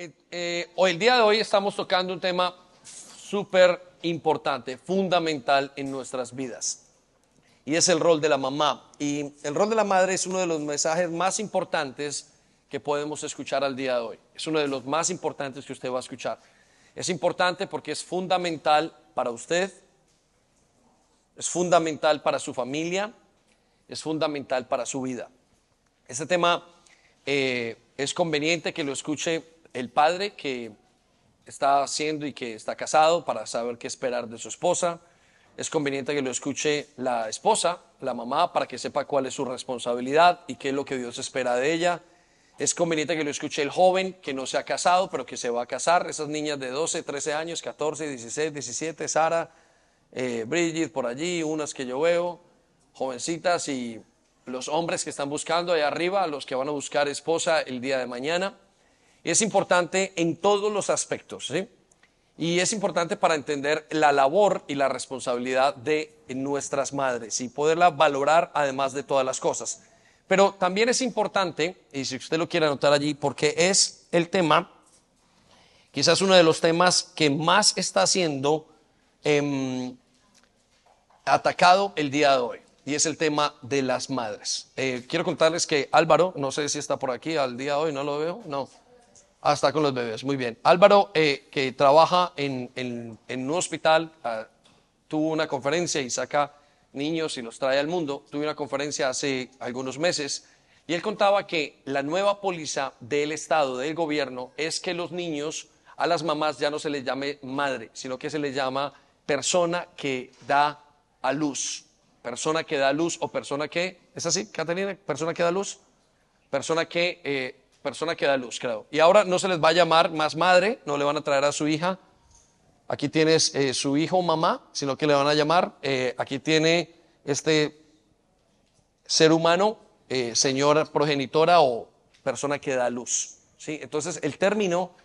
Eh, eh, hoy, el día de hoy estamos tocando un tema súper importante, fundamental en nuestras vidas. Y es el rol de la mamá. Y el rol de la madre es uno de los mensajes más importantes que podemos escuchar al día de hoy. Es uno de los más importantes que usted va a escuchar. Es importante porque es fundamental para usted, es fundamental para su familia, es fundamental para su vida. Este tema eh, es conveniente que lo escuche el padre que está haciendo y que está casado para saber qué esperar de su esposa. Es conveniente que lo escuche la esposa, la mamá, para que sepa cuál es su responsabilidad y qué es lo que Dios espera de ella. Es conveniente que lo escuche el joven que no se ha casado, pero que se va a casar. Esas niñas de 12, 13 años, 14, 16, 17, Sara, eh, Bridget por allí, unas que yo veo, jovencitas y los hombres que están buscando ahí arriba, los que van a buscar esposa el día de mañana. Es importante en todos los aspectos, ¿sí? Y es importante para entender la labor y la responsabilidad de nuestras madres y poderla valorar además de todas las cosas. Pero también es importante, y si usted lo quiere anotar allí, porque es el tema, quizás uno de los temas que más está siendo em, atacado el día de hoy, y es el tema de las madres. Eh, quiero contarles que Álvaro, no sé si está por aquí al día de hoy, no lo veo, no. Está con los bebés, muy bien. Álvaro, eh, que trabaja en, un hospital, ah, tuvo una conferencia y saca niños y los trae al mundo. Tuve una conferencia hace algunos meses y él contaba que la nueva póliza del Estado, del gobierno, es que los niños, a las mamás ya no se les llame madre, sino que se les llama persona que da a luz. Persona que da a luz o persona que, ¿es así, Catalina? Persona que da luz. Persona que, eh, persona que da luz, creo. Y ahora no se les va a llamar más madre, no le van a traer a su hija aquí tienes eh, su hijo o mamá, sino que le van a llamar, eh, aquí tiene este ser humano, eh, señora progenitora o persona que da luz. ¿sí? Entonces el término,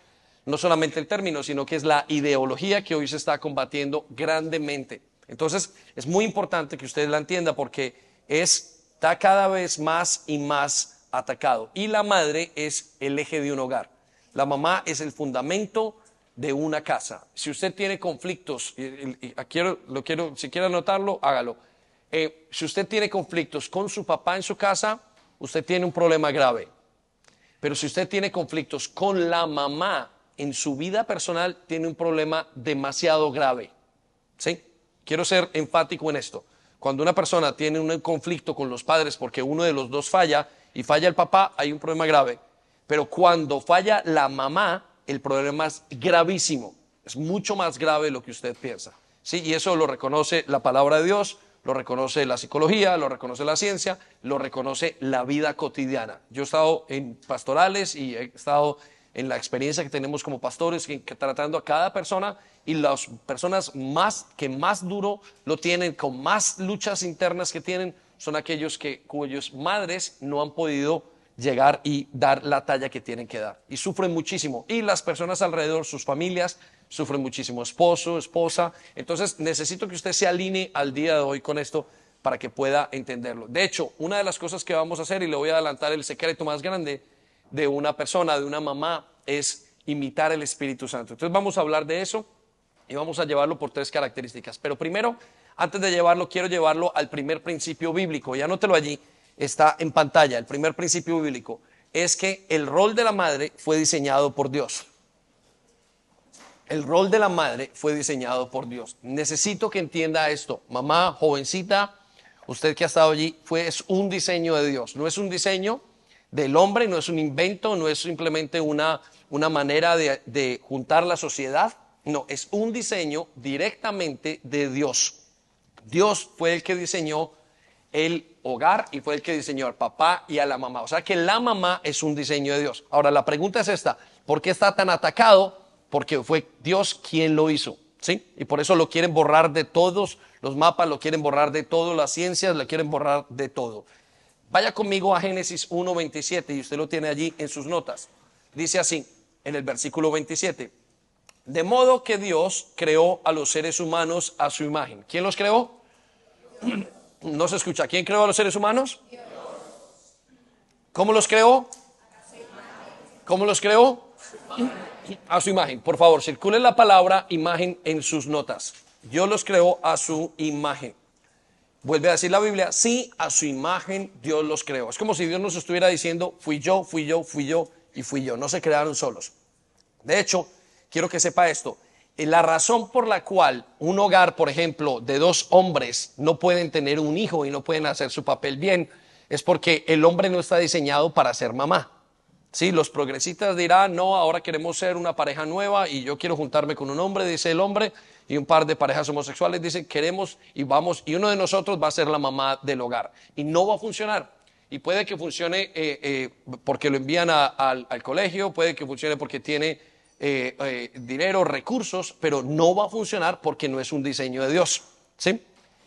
no solamente el término, sino que es la ideología que hoy se está combatiendo grandemente. Entonces es muy importante que usted la entienda porque está cada vez más y más atacado. Y la madre es el eje de un hogar. La mamá es el fundamento de una casa. Si usted tiene conflictos, y, quiero, lo quiero, si quiere anotarlo, hágalo. Eh, si usted tiene conflictos con su papá en su casa, usted tiene un problema grave. Pero si usted tiene conflictos con la mamá en su vida personal, tiene un problema demasiado grave. ¿Sí? Quiero ser enfático en esto. Cuando una persona tiene un conflicto con los padres porque uno de los dos falla y falla el papá, hay un problema grave. Pero cuando falla la mamá, el problema es gravísimo, es mucho más grave de lo que usted piensa. ¿sí? Y eso lo reconoce la palabra de Dios, lo reconoce la psicología, lo reconoce la ciencia, lo reconoce la vida cotidiana. Yo he estado en pastorales y he estado en la experiencia que tenemos como pastores, tratando a cada persona y las personas más que más duro lo tienen, con más luchas internas que tienen, son aquellos que, cuyos madres no han podido llegar y dar la talla que tienen que dar. Y sufren muchísimo. Y las personas alrededor, sus familias, sufren muchísimo. Esposo, esposa. Entonces necesito que usted se alinee al día de hoy con esto para que pueda entenderlo. De hecho, una de las cosas que vamos a hacer, y le voy a adelantar el secreto más grande de una persona, de una mamá, es imitar el Espíritu Santo. Entonces vamos a hablar de eso y vamos a llevarlo por tres características. Pero primero, antes de llevarlo, quiero llevarlo al primer principio bíblico. Ya anótelo allí está en pantalla, el primer principio bíblico, es que el rol de la madre fue diseñado por Dios. El rol de la madre fue diseñado por Dios. Necesito que entienda esto. Mamá, jovencita, usted que ha estado allí, fue, es un diseño de Dios. No es un diseño del hombre, no es un invento, no es simplemente una, una manera de juntar la sociedad. No, es un diseño directamente de Dios. Dios fue el que diseñó el hogar y fue el que diseñó al papá y a la mamá. O sea que la mamá es un diseño de Dios. Ahora la pregunta es esta, ¿por qué está tan atacado? Porque fue Dios quien lo hizo. ¿Sí? Y por eso lo quieren borrar de todos los mapas, lo quieren borrar de todas las ciencias, lo quieren borrar de todo. Vaya conmigo a Génesis 1.27 y usted lo tiene allí en sus notas. Dice así, en el versículo 27. De modo que Dios creó a los seres humanos a su imagen. ¿Quién los creó? No se escucha. ¿Quién creó a los seres humanos? ¿Cómo los creó? ¿Cómo los creó? a su imagen. Por favor, circule la palabra imagen en sus notas. Dios los creó a su imagen. Vuelve a decir la Biblia, sí, a su imagen Dios los creó. Es como si Dios nos estuviera diciendo, fui yo, fui yo, fui yo y fui yo. No se crearon solos. De hecho, quiero que sepa esto. La razón por la cual un hogar, por ejemplo, de dos hombres no pueden tener un hijo y no pueden hacer su papel bien, es porque el hombre no está diseñado para ser mamá. Sí, los progresistas dirán, no, ahora queremos ser una pareja nueva y yo quiero juntarme con un hombre, dice el hombre, y un par de parejas homosexuales dicen, queremos y vamos, y uno de nosotros va a ser la mamá del hogar. Y no va a funcionar. Y puede que funcione eh, eh, porque lo envían al, colegio, puede que funcione porque tiene eh, dinero, recursos, pero no va a funcionar porque no es un diseño de Dios. ¿sí?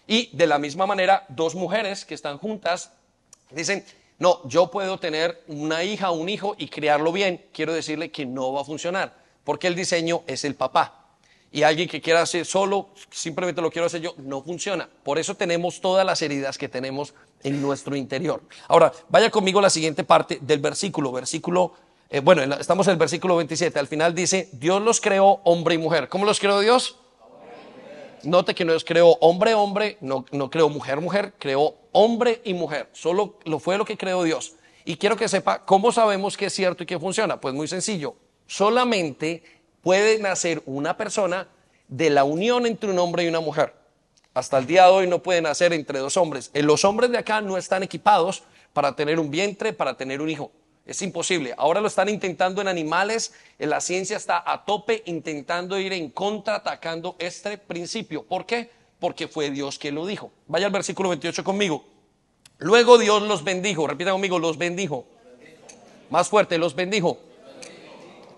Y de la misma manera, dos mujeres que están juntas dicen, no, yo puedo tener una hija un hijo y criarlo bien. Quiero decirle que no va a funcionar, porque el diseño es el papá. Y alguien que quiera hacer solo, simplemente lo quiero hacer yo, no funciona. Por eso tenemos todas las heridas que tenemos en nuestro interior. Ahora, vaya conmigo a la siguiente parte del versículo. Versículo, eh, bueno, estamos en el versículo 27. Al final dice, Dios los creó hombre y mujer. ¿Cómo los creó Dios? Note que no es creó hombre, hombre, no, no creó mujer, mujer, creó hombre y mujer. Solo lo fue lo que creó Dios. Y quiero que sepa cómo sabemos que es cierto y que funciona. Pues muy sencillo. Solamente puede nacer una persona de la unión entre un hombre y una mujer. Hasta el día de hoy no puede nacer entre dos hombres. Eh, los hombres de acá no están equipados para tener un vientre, para tener un hijo. Es imposible. Ahora lo están intentando en animales. La ciencia está a tope intentando ir en contra, atacando este principio. ¿Por qué? porque fue Dios quien lo dijo. Vaya al versículo 28 conmigo. Luego Dios los bendijo, repita conmigo, los bendijo. Más fuerte, los bendijo.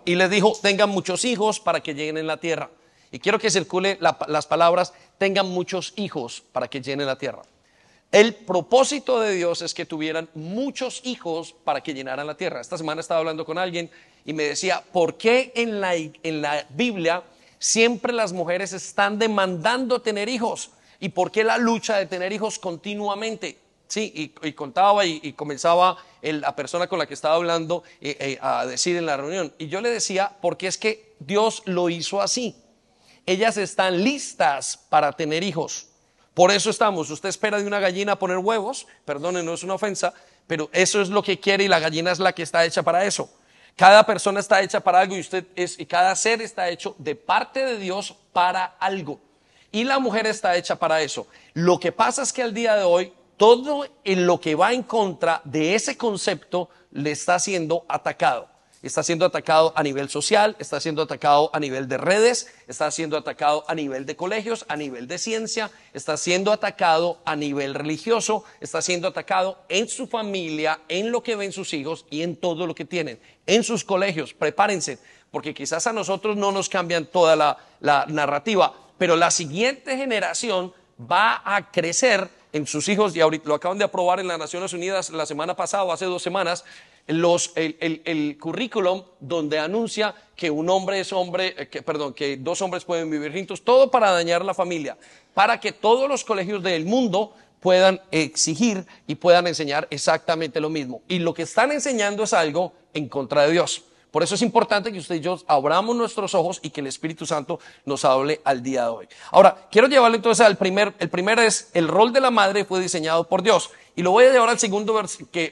Y les dijo, tengan muchos hijos para que lleguen en la tierra. Y quiero que circule las palabras, tengan muchos hijos para que llenen la tierra. El propósito de Dios es que tuvieran muchos hijos para que llenaran la tierra. Esta semana estaba hablando con alguien y me decía, ¿por qué en la, en la Biblia siempre las mujeres están demandando tener hijos. ¿Y por qué la lucha de tener hijos continuamente? Sí, y, contaba y, comenzaba la persona con la que estaba hablando eh, eh, a decir en la reunión. Y yo le decía, porque es que Dios lo hizo así. Ellas están listas para tener hijos. Por eso estamos. Usted espera de una gallina poner huevos, perdone, no es una ofensa, pero eso es lo que quiere y la gallina es la que está hecha para eso. Cada persona está hecha para algo y usted es, y cada ser está hecho de parte de Dios para algo. Y la mujer está hecha para eso. Lo que pasa es que al día de hoy, todo en lo que va en contra de ese concepto le está siendo atacado está siendo atacado a nivel social, está siendo atacado a nivel de redes, está siendo atacado a nivel de colegios, a nivel de ciencia, está siendo atacado a nivel religioso, está siendo atacado en su familia, en lo que ven sus hijos y en todo lo que tienen, en sus colegios. Prepárense, porque quizás a nosotros no nos cambian toda la, narrativa, pero la siguiente generación va a crecer en sus hijos, y ahorita lo acaban de aprobar en las Naciones Unidas la semana pasada hace dos semanas, los, el, currículum donde anuncia que un hombre es hombre, eh, que, perdón, que dos hombres pueden vivir juntos, todo para dañar la familia, para que todos los colegios del mundo puedan exigir y puedan enseñar exactamente lo mismo. Y lo que están enseñando es algo en contra de Dios. Por eso es importante que usted y yo abramos nuestros ojos y que el Espíritu Santo nos hable al día de hoy. Ahora, quiero llevarle entonces al primer, el primero es, el rol de la madre fue diseñado por Dios. Y lo voy a llevar al segundo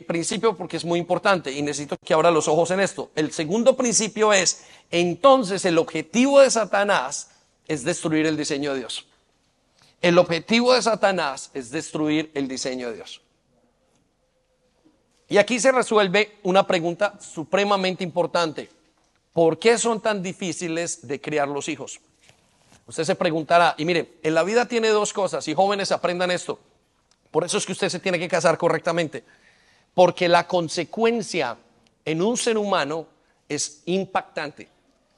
principio porque es muy importante y necesito que abra los ojos en esto. El segundo principio es, entonces el objetivo de Satanás es destruir el diseño de Dios. El objetivo de Satanás es destruir el diseño de Dios. Y aquí se resuelve una pregunta supremamente importante. ¿Por qué son tan difíciles de criar los hijos? Usted se preguntará, y mire, en la vida tiene dos cosas, y jóvenes aprendan esto. Por eso es que usted se tiene que casar correctamente. Porque la consecuencia en un ser humano es impactante.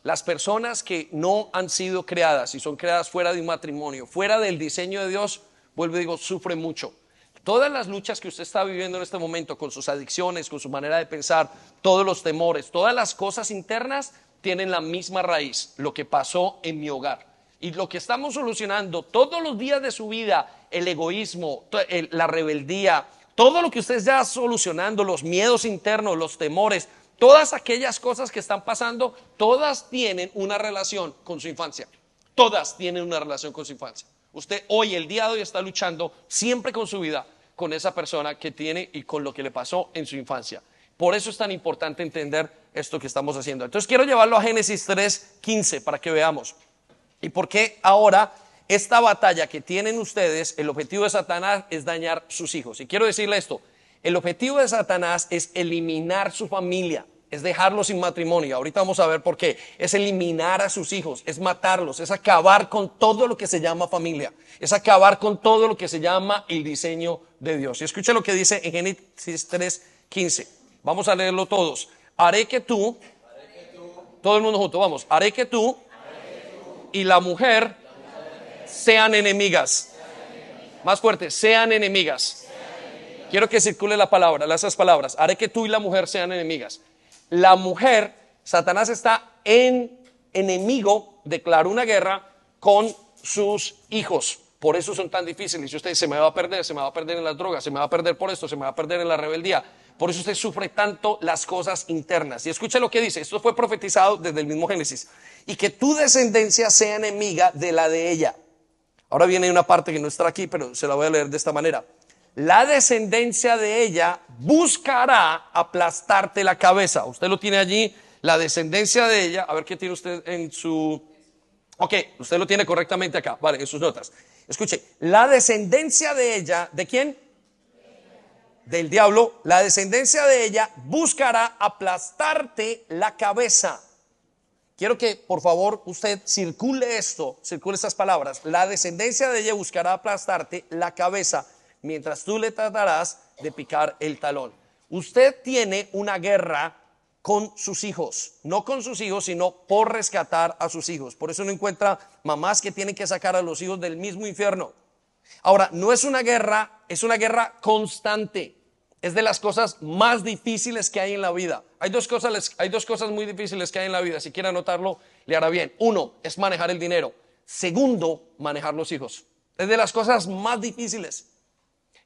Las personas que no han sido creadas y son creadas fuera de un matrimonio, fuera del diseño de Dios, vuelvo y digo, sufren mucho. Todas las luchas que usted está viviendo en este momento con sus adicciones, con su manera de pensar, todos los temores, todas las cosas internas tienen la misma raíz, lo que pasó en mi hogar. Y lo que estamos solucionando todos los días de su vida, el egoísmo, la rebeldía, todo lo que usted ya solucionando, los miedos internos, los temores, Todas aquellas cosas que están pasando, todas tienen una relación con su infancia. Todas tienen una relación con su infancia. Usted hoy, el día de hoy, está luchando siempre con su vida, con esa persona que tiene y con lo que le pasó en su infancia. Por eso es tan importante entender esto que estamos haciendo. Entonces quiero llevarlo a Génesis 3:15 para que veamos. ¿Y por qué ahora esta batalla que tienen ustedes, el objetivo de Satanás es dañar sus hijos? Y quiero decirle esto, el objetivo de Satanás es eliminar su familia, es dejarlos sin matrimonio. Ahorita vamos a ver por qué. Es eliminar a sus hijos, es matarlos, es acabar con todo lo que se llama familia, es acabar con todo lo que se llama el diseño de Dios. Y escuche lo que dice en Génesis 3:15. Vamos a leerlo todos. Haré que tú, todo el mundo junto, vamos, haré que tú, y la mujer, sean enemigas. Más fuerte, sean enemigas. Quiero que circule la palabra, esas palabras. Haré que tú y la mujer sean enemigas. La mujer, Satanás está en enemigo, declaró una guerra con sus hijos. Por eso son tan difíciles. Y usted se me va a perder, se me va a perder en las drogas, se me va a perder por esto, se me va a perder en la rebeldía. Por eso usted sufre tanto las cosas internas. Y escuche lo que dice, esto fue profetizado desde el mismo Génesis. Y que tu descendencia sea enemiga de la de ella. Ahora viene una parte que no está aquí, pero se la voy a leer de esta manera. La descendencia de ella buscará aplastarte la cabeza. Usted lo tiene allí, la descendencia de ella. A ver qué tiene usted en su... Ok, usted lo tiene correctamente acá, vale, en sus notas. Escuche, la descendencia de ella, ¿de quién? del diablo, la descendencia de ella buscará aplastarte la cabeza. Quiero que por favor usted circule esto, circule estas palabras. La descendencia de ella buscará aplastarte la cabeza mientras tú le tratarás de picar el talón. Usted tiene una guerra con sus hijos, no con sus hijos, sino por rescatar a sus hijos. Por eso no encuentra mamás que tienen que sacar a los hijos del mismo infierno. Ahora, no es una guerra, es una guerra constante es de las cosas más difíciles que hay en la vida. Hay dos cosas, hay dos cosas muy difíciles que hay en la vida. Si quiere anotarlo, le hará bien. Uno es manejar el dinero. Segundo, manejar los hijos. Es de las cosas más difíciles.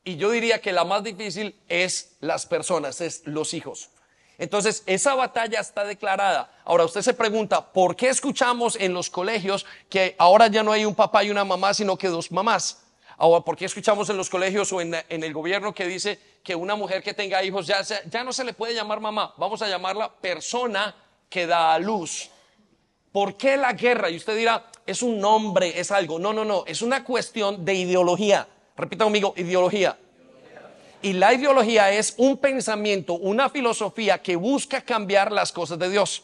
Y yo diría que la más difícil es las personas, es los hijos. Entonces, esa batalla está declarada. Ahora, usted se pregunta, ¿por qué escuchamos en los colegios que ahora ya no hay un papá y una mamá, sino que dos mamás? Ahora, ¿por qué escuchamos en los colegios o en, el gobierno que dice que una mujer que tenga hijos ya, ya no se le puede llamar mamá? Vamos a llamarla persona que da a luz. ¿Por qué la guerra? Y usted dirá, es un nombre, es algo. No, no, no, es una cuestión de ideología. Repita conmigo, ideología. Y la ideología es un pensamiento, una filosofía que busca cambiar las cosas de Dios.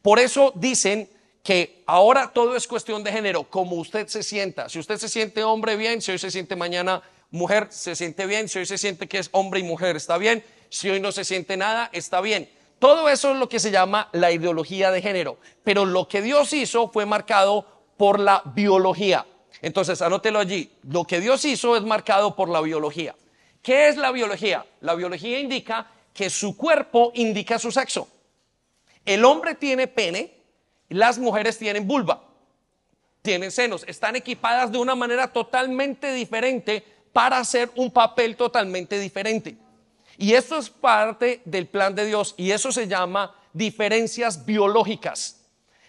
Por eso dicen que ahora todo es cuestión de género, como usted se sienta. Si usted se siente hombre, bien. Si hoy se siente mañana mujer, se siente bien. Si hoy se siente que es hombre y mujer, está bien. Si hoy no se siente nada, está bien. Todo eso es lo que se llama la ideología de género. Pero lo que Dios hizo fue marcado por la biología. Entonces, anótelo allí. Lo que Dios hizo es marcado por la biología. ¿Qué es la biología? La biología indica que su cuerpo indica su sexo. El hombre tiene pene, las mujeres tienen vulva, tienen senos, están equipadas de una manera totalmente diferente para hacer un papel totalmente diferente. Y esto es parte del plan de Dios y eso se llama diferencias biológicas.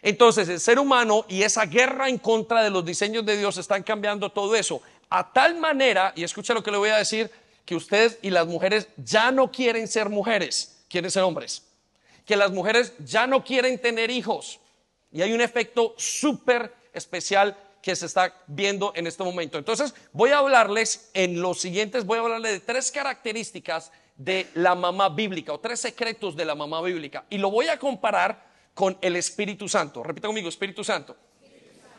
Entonces el ser humano y esa guerra en contra de los diseños de Dios están cambiando todo eso a tal manera, y escucha lo que le voy a decir, que ustedes y las mujeres ya no quieren ser mujeres, quieren ser hombres. Que las mujeres ya no quieren tener hijos, y hay un efecto súper especial que se está viendo en este momento. Entonces, voy a hablarles en los siguientes, voy a hablarles de tres características de la mamá bíblica o tres secretos de la mamá bíblica. Y lo voy a comparar con el Espíritu Santo. Repita conmigo, Espíritu Santo.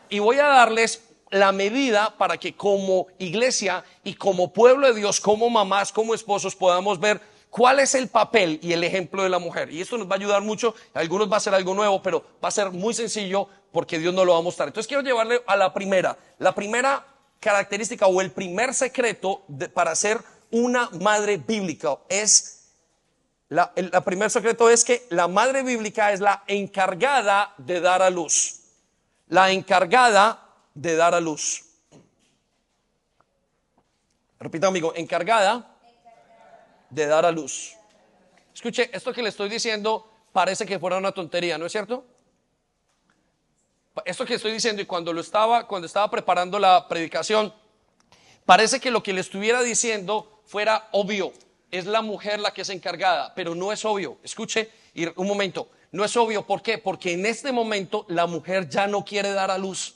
Y voy a darles la medida para que como iglesia y como pueblo de Dios, como mamás, como esposos, podamos ver ¿Cuál es el papel y el ejemplo de la mujer? Y esto nos va a ayudar mucho. algunos va a ser algo nuevo, pero va a ser muy sencillo porque Dios nos lo va a mostrar. Entonces quiero llevarle a la primera. La primera característica o el primer secreto para ser una madre bíblica es, la, el primer secreto es que la madre bíblica es la encargada de dar a luz. La encargada de dar a luz. Repita amigo, encargada de dar a luz. Escuche, esto que le estoy diciendo parece que fuera una tontería, ¿no es cierto? Esto que estoy diciendo y cuando lo estaba, cuando estaba preparando la predicación, parece que lo que le estuviera diciendo fuera obvio. Es la mujer la que es encargada, pero no es obvio. Escuche, un momento, no es obvio. ¿Por qué? Porque en este momento la mujer ya no quiere dar a luz.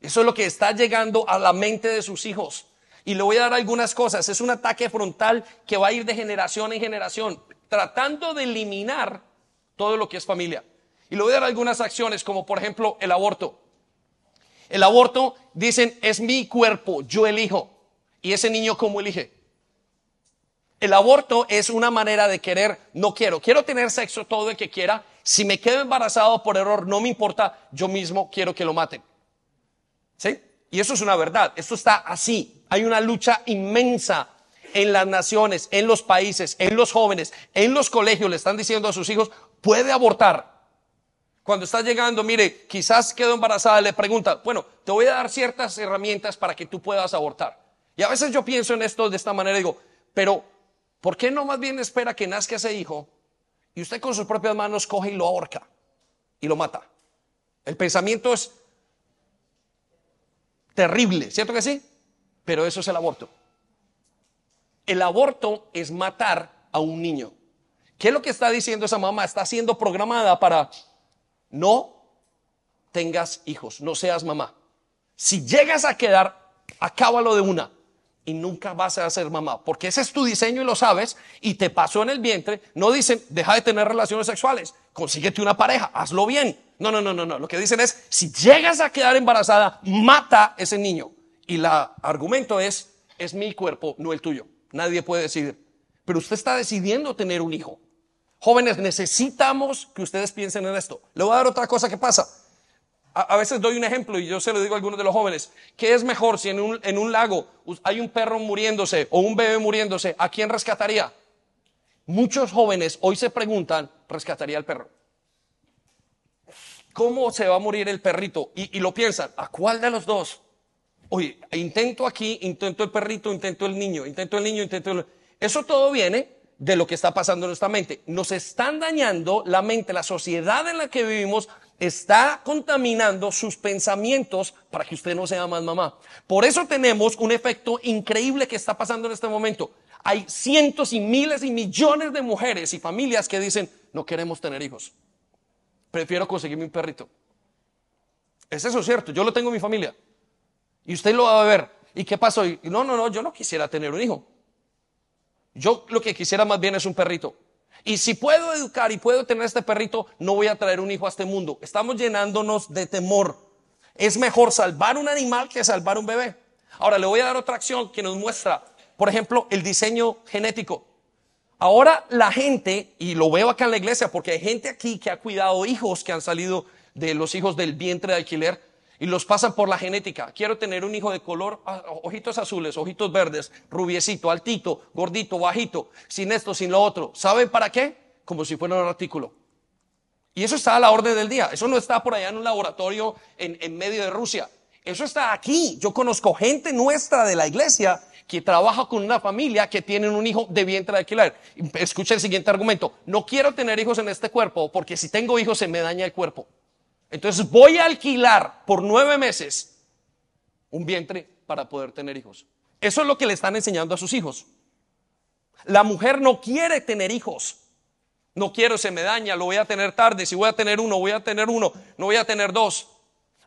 Eso es lo que está llegando a la mente de sus hijos. Y le voy a dar algunas cosas. Es un ataque frontal que va a ir de generación en generación, tratando de eliminar todo lo que es familia. Y le voy a dar algunas acciones, como por ejemplo el aborto. El aborto, dicen, es mi cuerpo, yo elijo. ¿Y ese niño cómo elige? El aborto es una manera de querer, no quiero, quiero tener sexo todo el que quiera. Si me quedo embarazado por error, no me importa, yo mismo quiero que lo maten. ¿Sí? Y eso es una verdad, esto está así. Hay una lucha inmensa en las naciones, en los países, en los jóvenes, en los colegios, le están diciendo a sus hijos, puede abortar. Cuando está llegando, mire, quizás quedó embarazada, le pregunta, bueno, te voy a dar ciertas herramientas para que tú puedas abortar. Y a veces yo pienso en esto de esta manera, digo, pero ¿por qué no más bien espera que nazca ese hijo y usted con sus propias manos coge y lo ahorca y lo mata? El pensamiento es terrible, ¿cierto que sí? Pero eso es el aborto. El aborto es matar a un niño. ¿Qué es lo que está diciendo esa mamá? Está siendo programada para no tengas hijos, no seas mamá. Si llegas a quedar, acábalo de una y nunca vas a ser mamá, porque ese es tu diseño y lo sabes, y te pasó en el vientre, no dicen, deja de tener relaciones sexuales, consíguete una pareja, hazlo bien. No, no, no, no, no. Lo que dicen es, si llegas a quedar embarazada, mata ese niño. Y el argumento es, es mi cuerpo, no el tuyo. Nadie puede decidir. Pero usted está decidiendo tener un hijo. Jóvenes, necesitamos que ustedes piensen en esto. Le voy a dar otra cosa que pasa. A, veces doy un ejemplo y yo se lo digo a algunos de los jóvenes. ¿Qué es mejor si en un, lago hay un perro muriéndose o un bebé muriéndose? ¿A quién rescataría? Muchos jóvenes hoy se preguntan, ¿rescataría al perro? ¿Cómo se va a morir el perrito? Y, y lo piensan, ¿a cuál de los dos? Oye, intento aquí, intento el perrito, intento el niño, intento el niño, intento el... Eso todo viene de lo que está pasando en nuestra mente. Nos están dañando la mente, la sociedad en la que vivimos está contaminando sus pensamientos para que usted no sea más mamá. Por eso tenemos un efecto increíble que está pasando en este momento. Hay cientos y miles y millones de mujeres y familias que dicen, no queremos tener hijos. Prefiero conseguirme un perrito. Es eso cierto, yo lo tengo en mi familia. Y usted lo va a ver. ¿Y qué pasó? no, no, no, yo no quisiera tener un hijo. Yo lo que quisiera más bien es un perrito. Y si puedo educar y puedo tener este perrito, no voy a traer un hijo a este mundo. Estamos llenándonos de temor. Es mejor salvar un animal que salvar un bebé. Ahora le voy a dar otra acción que nos muestra, por ejemplo, el diseño genético. Ahora la gente, y lo veo acá en la iglesia, porque hay gente aquí que ha cuidado hijos que han salido de los hijos del vientre de alquiler, y los pasan por la genética. Quiero tener un hijo de color, ah, ojitos azules, ojitos verdes, rubiecito, altito, gordito, bajito, sin esto, sin lo otro. ¿Saben para qué? Como si fuera un artículo. Y eso está a la orden del día. Eso no está por allá en un laboratorio en, medio de Rusia. Eso está aquí. Yo conozco gente nuestra de la iglesia que trabaja con una familia que tiene un hijo de vientre de alquiler. Escucha el siguiente argumento. No quiero tener hijos en este cuerpo porque si tengo hijos se me daña el cuerpo. Entonces voy a alquilar por nueve meses un vientre para poder tener hijos. Eso es lo que le están enseñando a sus hijos. La mujer no quiere tener hijos. No quiero, se me daña, lo voy a tener tarde. Si voy a tener uno, voy a tener uno, no voy a tener dos.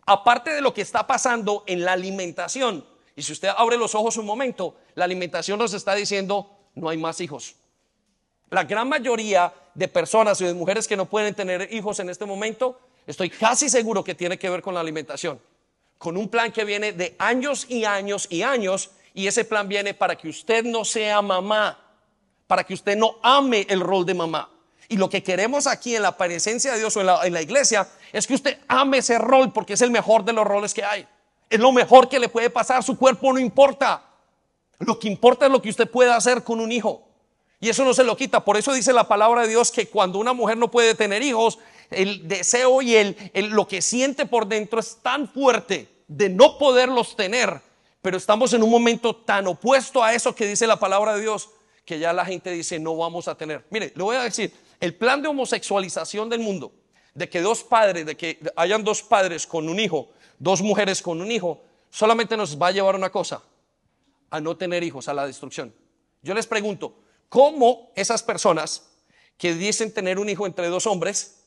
Aparte de lo que está pasando en la alimentación, y si usted abre los ojos un momento, la alimentación nos está diciendo, no hay más hijos. La gran mayoría de personas y de mujeres que no pueden tener hijos en este momento Estoy casi seguro que tiene que ver con la alimentación, con un plan que viene de años y años y años, y ese plan viene para que usted no sea mamá, para que usted no ame el rol de mamá. Y lo que queremos aquí en la presencia de Dios o en la, en la iglesia es que usted ame ese rol porque es el mejor de los roles que hay. Es lo mejor que le puede pasar, su cuerpo no importa. Lo que importa es lo que usted pueda hacer con un hijo. Y eso no se lo quita. Por eso dice la palabra de Dios que cuando una mujer no puede tener hijos, el deseo y el, lo que siente por dentro es tan fuerte de no poderlos tener. Pero estamos en un momento tan opuesto a eso que dice la palabra de Dios que ya la gente dice no vamos a tener. Mire, le voy a decir, el plan de homosexualización del mundo, de que dos padres, de que hayan dos padres con un hijo, dos mujeres con un hijo, solamente nos va a llevar una cosa, a no tener hijos, a la destrucción. Yo les pregunto, ¿cómo esas personas que dicen tener un hijo entre dos hombres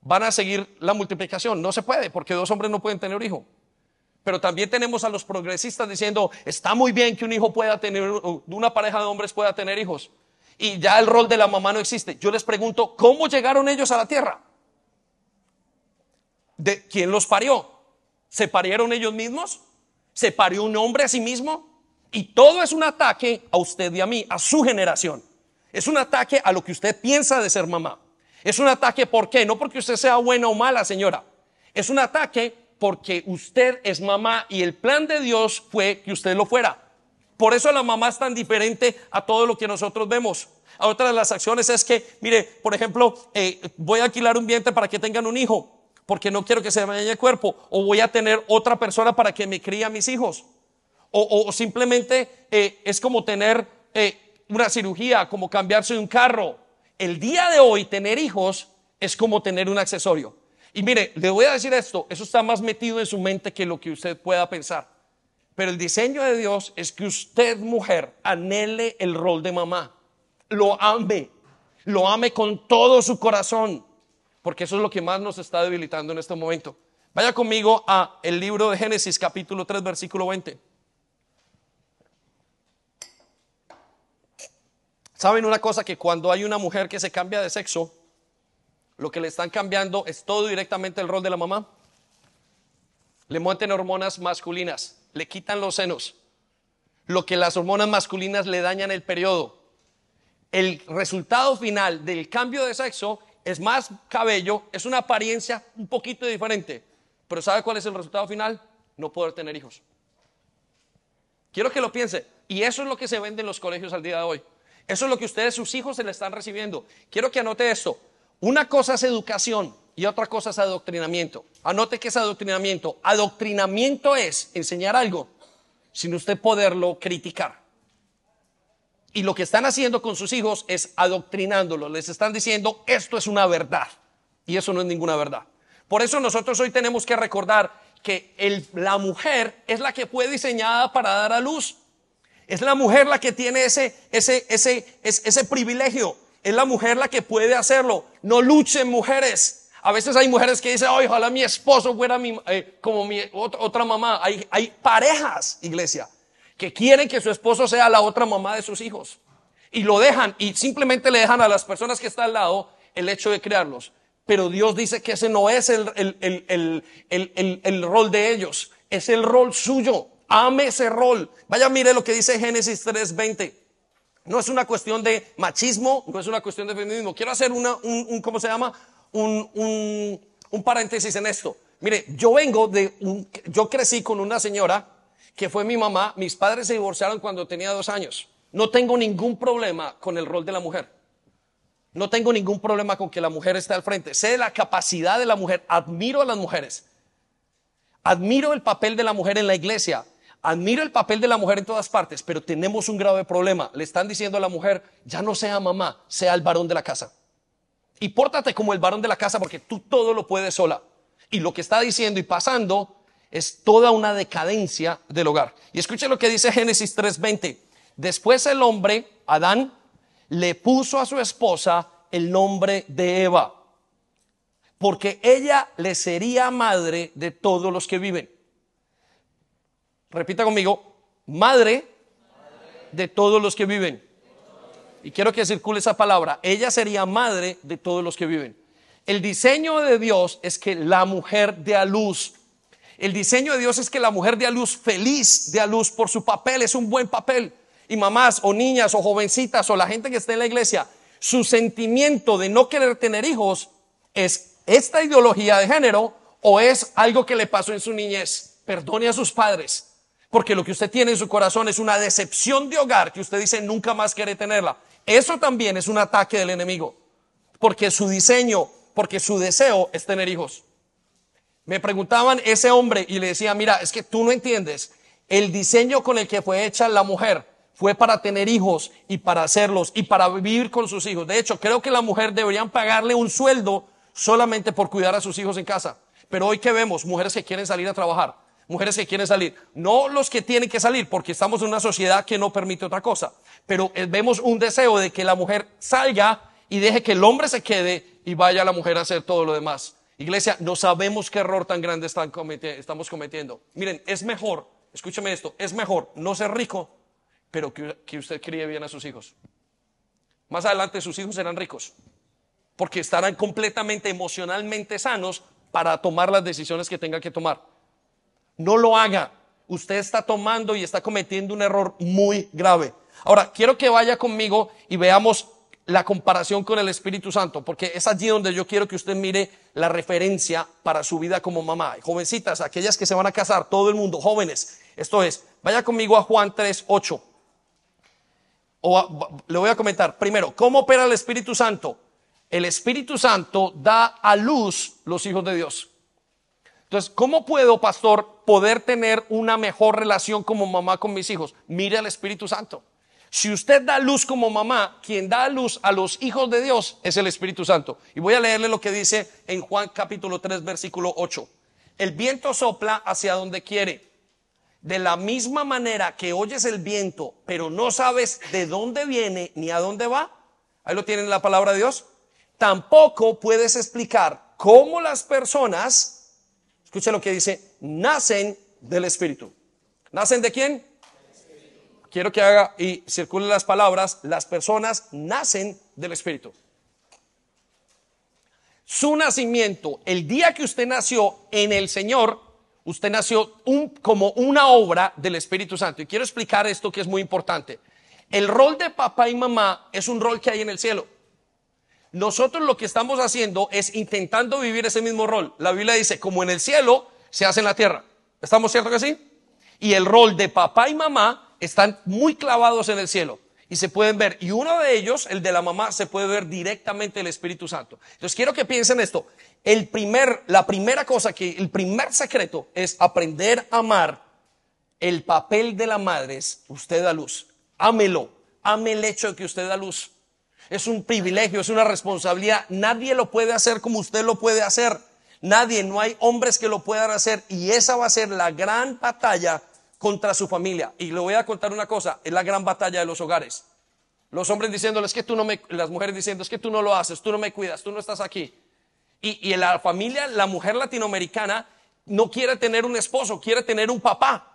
van a seguir la multiplicación? No se puede, porque dos hombres no pueden tener hijo. Pero también tenemos a los progresistas diciendo, está muy bien que un hijo pueda tener, una pareja de hombres pueda tener hijos. Y ya el rol de la mamá no existe. Yo les pregunto, ¿cómo llegaron ellos a la tierra? ¿De quién los parió? ¿Se parieron ellos mismos? ¿Se parió un hombre a sí mismo? Y todo es un ataque a usted y a mí, a su generación. Es un ataque a lo que usted piensa de ser mamá. Es un ataque, ¿por qué? No porque usted sea buena o mala, señora. Es un ataque porque usted es mamá y el plan de Dios fue que usted lo fuera. Por eso la mamá es tan diferente a todo lo que nosotros vemos. A otra de las acciones es que, mire, por ejemplo, eh, voy a alquilar un vientre para que tengan un hijo, porque no quiero que se me vaya el cuerpo, o voy a tener otra persona para que me críe a mis hijos. O, simplemente eh, es como tener eh, una cirugía, como cambiarse de un carro. El día de hoy tener hijos es como tener un accesorio. Y mire, le voy a decir esto, eso está más metido en su mente que lo que usted pueda pensar. Pero el diseño de Dios es que usted, mujer, anhele el rol de mamá. Lo ame, lo ame con todo su corazón, porque eso es lo que más nos está debilitando en este momento. Vaya conmigo a el libro de Génesis capítulo 3 versículo 20. ¿Saben una cosa? Que cuando hay una mujer que se cambia de sexo, lo que le están cambiando es todo directamente el rol de la mamá. Le monten hormonas masculinas, le quitan los senos. Lo que las hormonas masculinas le dañan el periodo. El resultado final del cambio de sexo es más cabello, es una apariencia un poquito diferente. Pero ¿sabe cuál es el resultado final? No poder tener hijos. Quiero que lo piense. Y eso es lo que se vende en los colegios al día de hoy. Eso es lo que ustedes, sus hijos, se le están recibiendo. Quiero que anote esto. Una cosa es educación y otra cosa es adoctrinamiento. Anote que es adoctrinamiento. Adoctrinamiento es enseñar algo sin usted poderlo criticar. Y lo que están haciendo con sus hijos es adoctrinándolo. Les están diciendo, esto es una verdad. Y eso no es ninguna verdad. Por eso nosotros hoy tenemos que recordar que la mujer es la que fue diseñada para dar a luz. Es la mujer la que tiene ese, ese, ese, ese, privilegio. Es la mujer la que puede hacerlo. No luchen mujeres. A veces hay mujeres que dicen, ojalá mi esposo fuera mi, eh, como mi otra, mamá. Hay, hay parejas, iglesia, que quieren que su esposo sea la otra mamá de sus hijos. Y lo dejan y simplemente le dejan a las personas que están al lado el hecho de criarlos. Pero Dios dice que ese no es el, el, el, el rol de ellos, es el rol suyo. Ame ese rol. Vaya, mire lo que dice Génesis 3:20. No es una cuestión de machismo, no es una cuestión de feminismo. Quiero hacer una, un, ¿cómo se llama? Un, un, un paréntesis en esto. Mire, yo vengo de un, yo crecí con una señora que fue mi mamá. Mis padres se divorciaron cuando tenía dos años. No tengo ningún problema con el rol de la mujer. No tengo ningún problema con que la mujer esté al frente. Sé la capacidad de la mujer. Admiro a las mujeres. Admiro el papel de la mujer en la iglesia. Admiro el papel de la mujer en todas partes, pero tenemos un grave problema. Le están diciendo a la mujer, ya no sea mamá, sea el varón de la casa. Y pórtate como el varón de la casa porque tú todo lo puedes sola. Y lo que está diciendo y pasando es toda una decadencia del hogar. Y escuche lo que dice Génesis 3:20. Después el hombre, Adán, le puso a su esposa el nombre de Eva, porque ella le sería madre de todos los que viven. Repita conmigo, madre de todos los que viven. Y quiero que circule esa palabra. Ella sería madre de todos los que viven. El diseño de Dios es que la mujer dé a luz. El diseño de Dios es que la mujer dé a luz feliz, dé a luz por su papel, es un buen papel. Y mamás o niñas o jovencitas o la gente que esté en la iglesia, su sentimiento de no querer tener hijos es esta ideología de género o es algo que le pasó en su niñez. Perdone a sus padres porque lo que usted tiene en su corazón es una decepción de hogar que usted dice nunca más quiere tenerla. Eso también es un ataque del enemigo. Porque su diseño, porque su deseo es tener hijos. Me preguntaban ese hombre y le decía, mira, es que tú no entiendes. El diseño con el que fue hecha la mujer fue para tener hijos y para hacerlos y para vivir con sus hijos. De hecho, creo que la mujer deberían pagarle un sueldo solamente por cuidar a sus hijos en casa. Pero hoy que vemos, mujeres que quieren salir a trabajar, mujeres que quieren salir, no los que tienen que salir, porque estamos en una sociedad que no permite otra cosa, pero eh, vemos un deseo de que la mujer salga y deje que el hombre se quede y vaya la mujer a hacer todo lo demás. Iglesia, no sabemos qué error tan grande estamos cometiendo. Miren, es mejor, escúcheme esto, es mejor no ser rico pero que, usted críe bien a sus hijos. Más adelante sus hijos serán ricos, porque estarán completamente emocionalmente sanos para tomar las decisiones que tenga que tomar. No lo haga. Usted está tomando y está cometiendo un error muy grave. Ahora, quiero que vaya conmigo y veamos la comparación con el Espíritu Santo, porque es allí donde yo quiero que usted mire la referencia para su vida como mamá. Jovencitas, aquellas que se van a casar, todo el mundo, jóvenes. Esto es, vaya conmigo a Juan 3, 8 o le voy a comentar primero, ¿cómo opera el Espíritu Santo? El Espíritu Santo da a luz los hijos de Dios. Entonces, ¿cómo puedo, pastor, poder tener una mejor relación como mamá con mis hijos? Mire al Espíritu Santo. Si usted da luz como mamá, quien da luz a los hijos de Dios es el Espíritu Santo. Y voy a leerle lo que dice en Juan capítulo 3, versículo 8. El viento sopla hacia donde quiere de la misma manera que oyes el viento, pero no sabes de dónde viene ni a dónde va, ahí lo tienen la palabra de Dios, tampoco puedes explicar cómo las personas, escucha lo que dice, nacen del Espíritu. ¿Nacen de quién? Quiero que haga y circule las palabras, las personas nacen del Espíritu. Su nacimiento, el día que usted nació en el Señor, usted nació como una obra del Espíritu Santo. Y quiero explicar esto que es muy importante. El rol de papá y mamá es un rol que hay en el cielo. Nosotros lo que estamos haciendo es intentando vivir ese mismo rol. La Biblia dice, como en el cielo, se hace en la tierra. ¿Estamos ciertos que sí? Y el rol de papá y mamá están muy clavados en el cielo y se pueden ver. Y uno de ellos, el de la mamá, se puede ver directamente el Espíritu Santo. Entonces quiero que piensen esto. El primer, la primera cosa que, el primer secreto es aprender a amar. El papel de la madre es usted da luz. Ámelo. Ame el hecho de que usted da luz. Es un privilegio, es una responsabilidad. Nadie lo puede hacer como usted lo puede hacer. Nadie, no hay hombres que lo puedan hacer. Y esa va a ser la gran batalla contra su familia. Y le voy a contar una cosa, es la gran batalla de los hogares. Los hombres diciéndoles que tú no me, las mujeres diciendo es que tú no lo haces, tú no me cuidas, tú no estás aquí. Y, en la familia, la mujer latinoamericana no quiere tener un esposo, quiere tener un papá.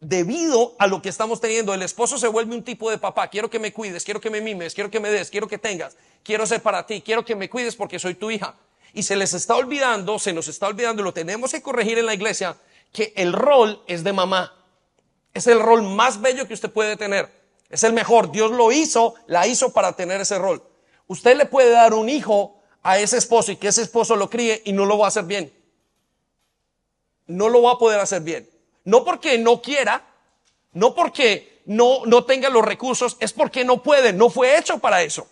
Debido a lo que estamos teniendo, el esposo se vuelve un tipo de papá. Quiero que me cuides, quiero que me mimes, quiero que me des, quiero que tengas, quiero ser para ti, quiero que me cuides porque soy tu hija. Y se les está olvidando, se nos está olvidando, y lo tenemos que corregir en la iglesia, que el rol es de mamá. Es el rol más bello que usted puede tener. Es el mejor. Dios lo hizo, la hizo para tener ese rol. Usted le puede dar un hijo a ese esposo y que ese esposo lo críe y no lo va a hacer bien. No lo va a poder hacer bien. No porque no quiera, no porque no, no tenga los recursos, es porque no puede, no fue hecho para eso.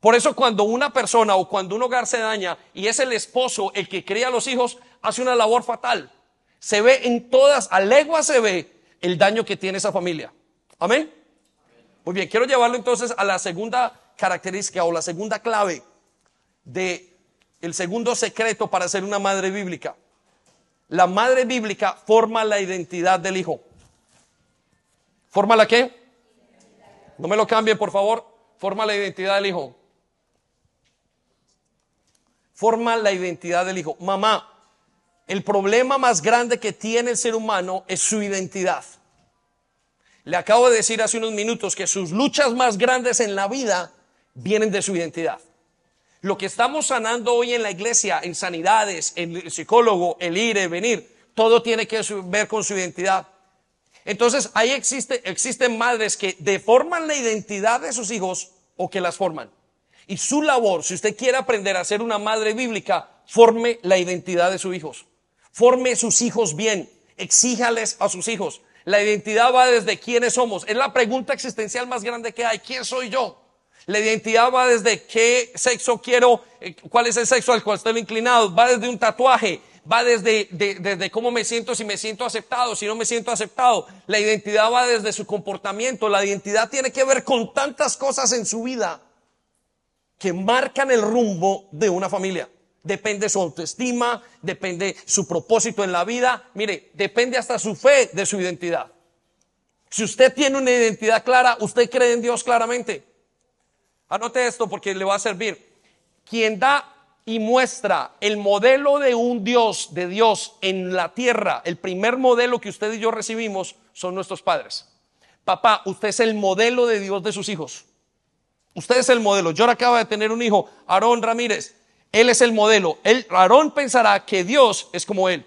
Por eso cuando una persona o cuando un hogar se daña y es el esposo el que cría a los hijos, hace una labor fatal. Se ve en todas, a legua se ve el daño que tiene esa familia. Amén. Muy bien, quiero llevarlo entonces a la segunda característica o la segunda clave de el segundo secreto para ser una madre bíblica. La madre bíblica forma la identidad del hijo. ¿Forma la qué? No me lo cambien, por favor. Forma la identidad del hijo. Forma la identidad del hijo. Mamá, el problema más grande que tiene el ser humano es su identidad. Le acabo de decir hace unos minutos que sus luchas más grandes en la vida vienen de su identidad. Lo que estamos sanando hoy en la iglesia, en sanidades, en el psicólogo, el ir, el venir, todo tiene que ver con su identidad. Entonces, ahí existe, existen madres que deforman la identidad de sus hijos o que las forman. Y su labor, si usted quiere aprender a ser una madre bíblica, forme la identidad de sus hijos. Forme sus hijos bien. Exíjales a sus hijos. La identidad va desde quiénes somos. Es la pregunta existencial más grande que hay. ¿Quién soy yo? La identidad va desde qué sexo quiero, eh, cuál es el sexo al cual estoy inclinado. Va desde un tatuaje, va desde, desde cómo me siento, si me siento aceptado, si no me siento aceptado. La identidad va desde su comportamiento. La identidad tiene que ver con tantas cosas en su vida que marcan el rumbo de una familia. Depende su autoestima, depende su propósito en la vida. Mire, depende hasta su fe de su identidad. Si usted tiene una identidad clara, usted cree en Dios claramente. Anote esto porque le va a servir. Quien da y muestra el modelo de un Dios, de Dios en la tierra, el primer modelo que usted y yo recibimos son nuestros padres. Papá, usted es el modelo de Dios de sus hijos. Usted es el modelo. Yo acabo de tener un hijo, Aarón Ramírez. Él es el modelo. Aarón pensará que Dios es como él.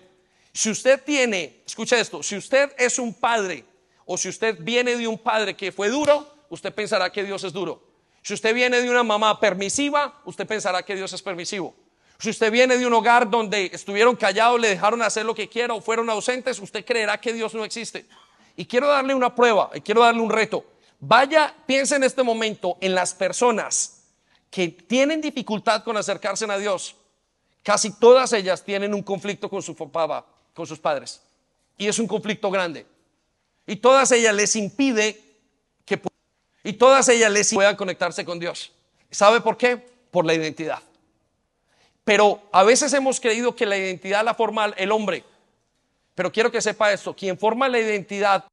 Si usted tiene, escucha esto, si usted es un padre o si usted viene de un padre que fue duro, usted pensará que Dios es duro. Si usted viene de una mamá permisiva, usted pensará que Dios es permisivo. Si usted viene de un hogar donde estuvieron callados, le dejaron hacer lo que quiera o fueron ausentes, usted creerá que Dios no existe. Y quiero darle una prueba, y quiero darle un reto. Vaya, piense en este momento en las personas que tienen dificultad con acercarse a Dios. Casi todas ellas tienen un conflicto con su papá, con sus padres. Y es un conflicto grande. Y todas ellas les impide que y todas ellas les puedan conectarse con Dios. ¿Sabe por qué? Por la identidad. Pero a veces hemos creído que la identidad la forma el hombre. Pero quiero que sepa esto, quien forma la identidad,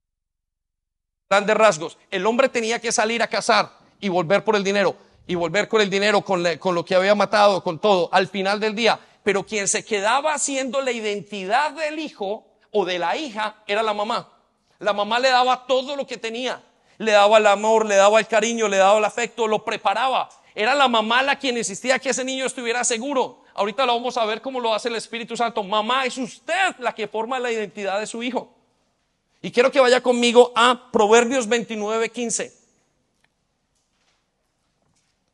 grandes rasgos, el hombre tenía que salir a cazar y volver por el dinero, y volver con el dinero, con, con lo que había matado, con todo, al final del día. Pero quien se quedaba haciendo la identidad del hijo o de la hija era la mamá. La mamá le daba todo lo que tenía le daba el amor, le daba el cariño, le daba el afecto, lo preparaba. Era la mamá la quien insistía que ese niño estuviera seguro. Ahorita lo vamos a ver cómo lo hace el Espíritu Santo. Mamá, es usted la que forma la identidad de su hijo. Y quiero que vaya conmigo a Proverbios 29, 15.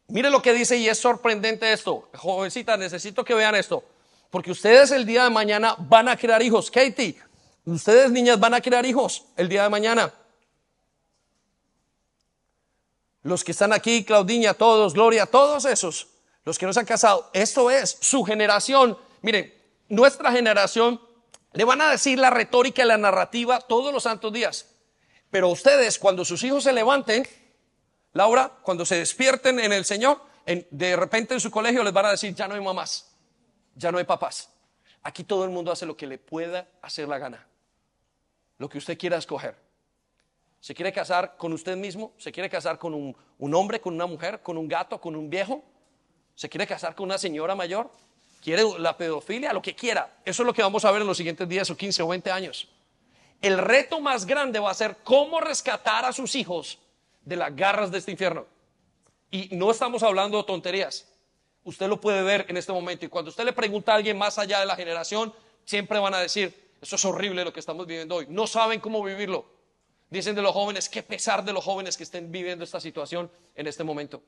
Mire lo que dice y es sorprendente esto. Jovencita, necesito que vean esto. Porque ustedes el día de mañana van a crear hijos. Katie, ustedes niñas van a crear hijos el día de mañana los que están aquí, Claudiña, todos, Gloria, todos esos, los que no se han casado, esto es su generación. Miren, nuestra generación le van a decir la retórica y la narrativa todos los santos días. Pero ustedes, cuando sus hijos se levanten, Laura, cuando se despierten en el Señor, de repente en su colegio les van a decir, ya no hay mamás, ya no hay papás. Aquí todo el mundo hace lo que le pueda hacer la gana, lo que usted quiera escoger. ¿Se quiere casar con usted mismo? ¿Se quiere casar con un, hombre, con una mujer, con un gato, con un viejo? ¿Se quiere casar con una señora mayor? ¿Quiere la pedofilia? Lo que quiera. Eso es lo que vamos a ver en los siguientes 10 o 15 o 20 años. El reto más grande va a ser cómo rescatar a sus hijos de las garras de este infierno. Y no estamos hablando de tonterías. Usted lo puede ver en este momento. Y cuando usted le pregunta a alguien más allá de la generación, siempre van a decir, eso es horrible lo que estamos viviendo hoy. No saben cómo vivirlo. Dicen de los jóvenes, qué pesar de los jóvenes que estén viviendo esta situación en este momento.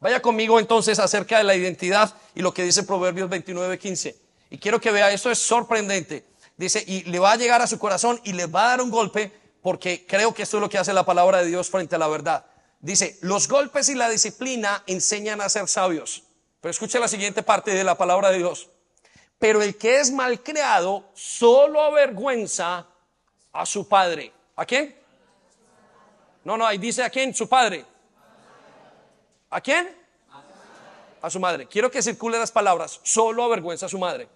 Vaya conmigo entonces acerca de la identidad y lo que dice Proverbios 29:15. Y quiero que vea, esto es sorprendente. Dice, y le va a llegar a su corazón y le va a dar un golpe porque creo que esto es lo que hace la palabra de Dios frente a la verdad. Dice, los golpes y la disciplina enseñan a ser sabios. Pero escuche la siguiente parte de la palabra de Dios. Pero el que es mal creado solo avergüenza a su padre. ¿A quién? No, no, ahí dice a quién, su padre. ¿A quién? A su madre. Quiero que circule las palabras, solo avergüenza a su madre.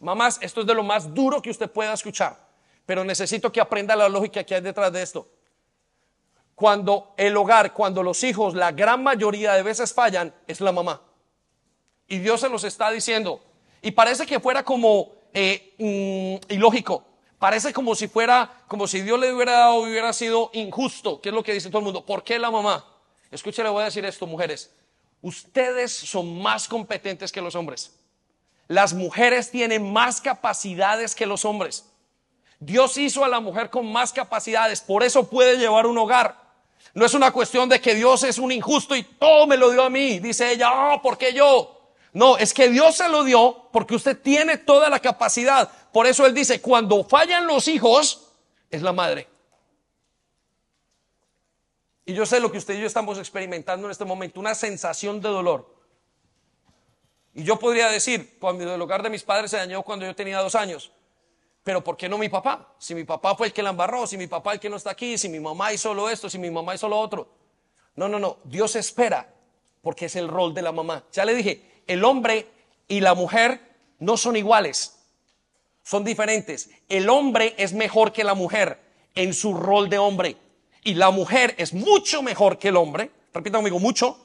Mamás, esto es de lo más duro que usted pueda escuchar, pero necesito que aprenda la lógica que hay detrás de esto. Cuando el hogar, cuando los hijos, la gran mayoría de veces fallan, es la mamá. Y Dios se los está diciendo. Y parece que fuera como eh, mm, ilógico. Parece como si fuera, como si Dios le hubiera dado, hubiera sido injusto, que es lo que dice todo el mundo. ¿Por qué la mamá? Escuche, voy a decir esto, mujeres. Ustedes son más competentes que los hombres. Las mujeres tienen más capacidades que los hombres. Dios hizo a la mujer con más capacidades, por eso puede llevar un hogar. No es una cuestión de que Dios es un injusto y todo me lo dio a mí. Dice ella, oh, ¿por qué yo? No, es que Dios se lo dio porque usted tiene toda la capacidad. Por eso Él dice, cuando fallan los hijos, es la madre. Y yo sé lo que usted y yo estamos experimentando en este momento, una sensación de dolor. Y yo podría decir, cuando el hogar de mis padres se dañó cuando yo tenía dos años. Pero ¿por qué no mi papá? Si mi papá fue el que la embarró, si mi papá el que no está aquí, si mi mamá hizo lo esto, si mi mamá hizo lo otro. No, no, no. Dios espera porque es el rol de la mamá. Ya le dije, el hombre y la mujer no son iguales, son diferentes. El hombre es mejor que la mujer en su rol de hombre y la mujer es mucho mejor que el hombre. Repita conmigo, mucho,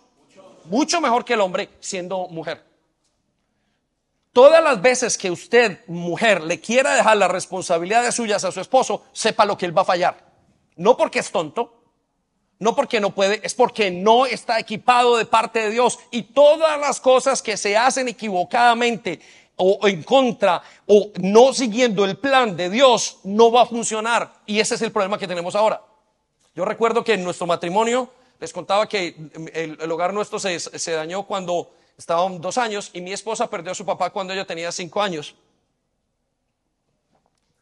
mucho mejor que el hombre siendo mujer. Todas las veces que usted, mujer, le quiera dejar las responsabilidades suyas a su esposo, sepa lo que él va a fallar. No porque es tonto, no porque no puede, es porque no está equipado de parte de Dios. Y todas las cosas que se hacen equivocadamente o en contra o no siguiendo el plan de Dios no va a funcionar. Y ese es el problema que tenemos ahora. Yo recuerdo que en nuestro matrimonio, les contaba que el, hogar nuestro se, se dañó cuando Estaban dos años y mi esposa perdió a su papá cuando ella tenía cinco años.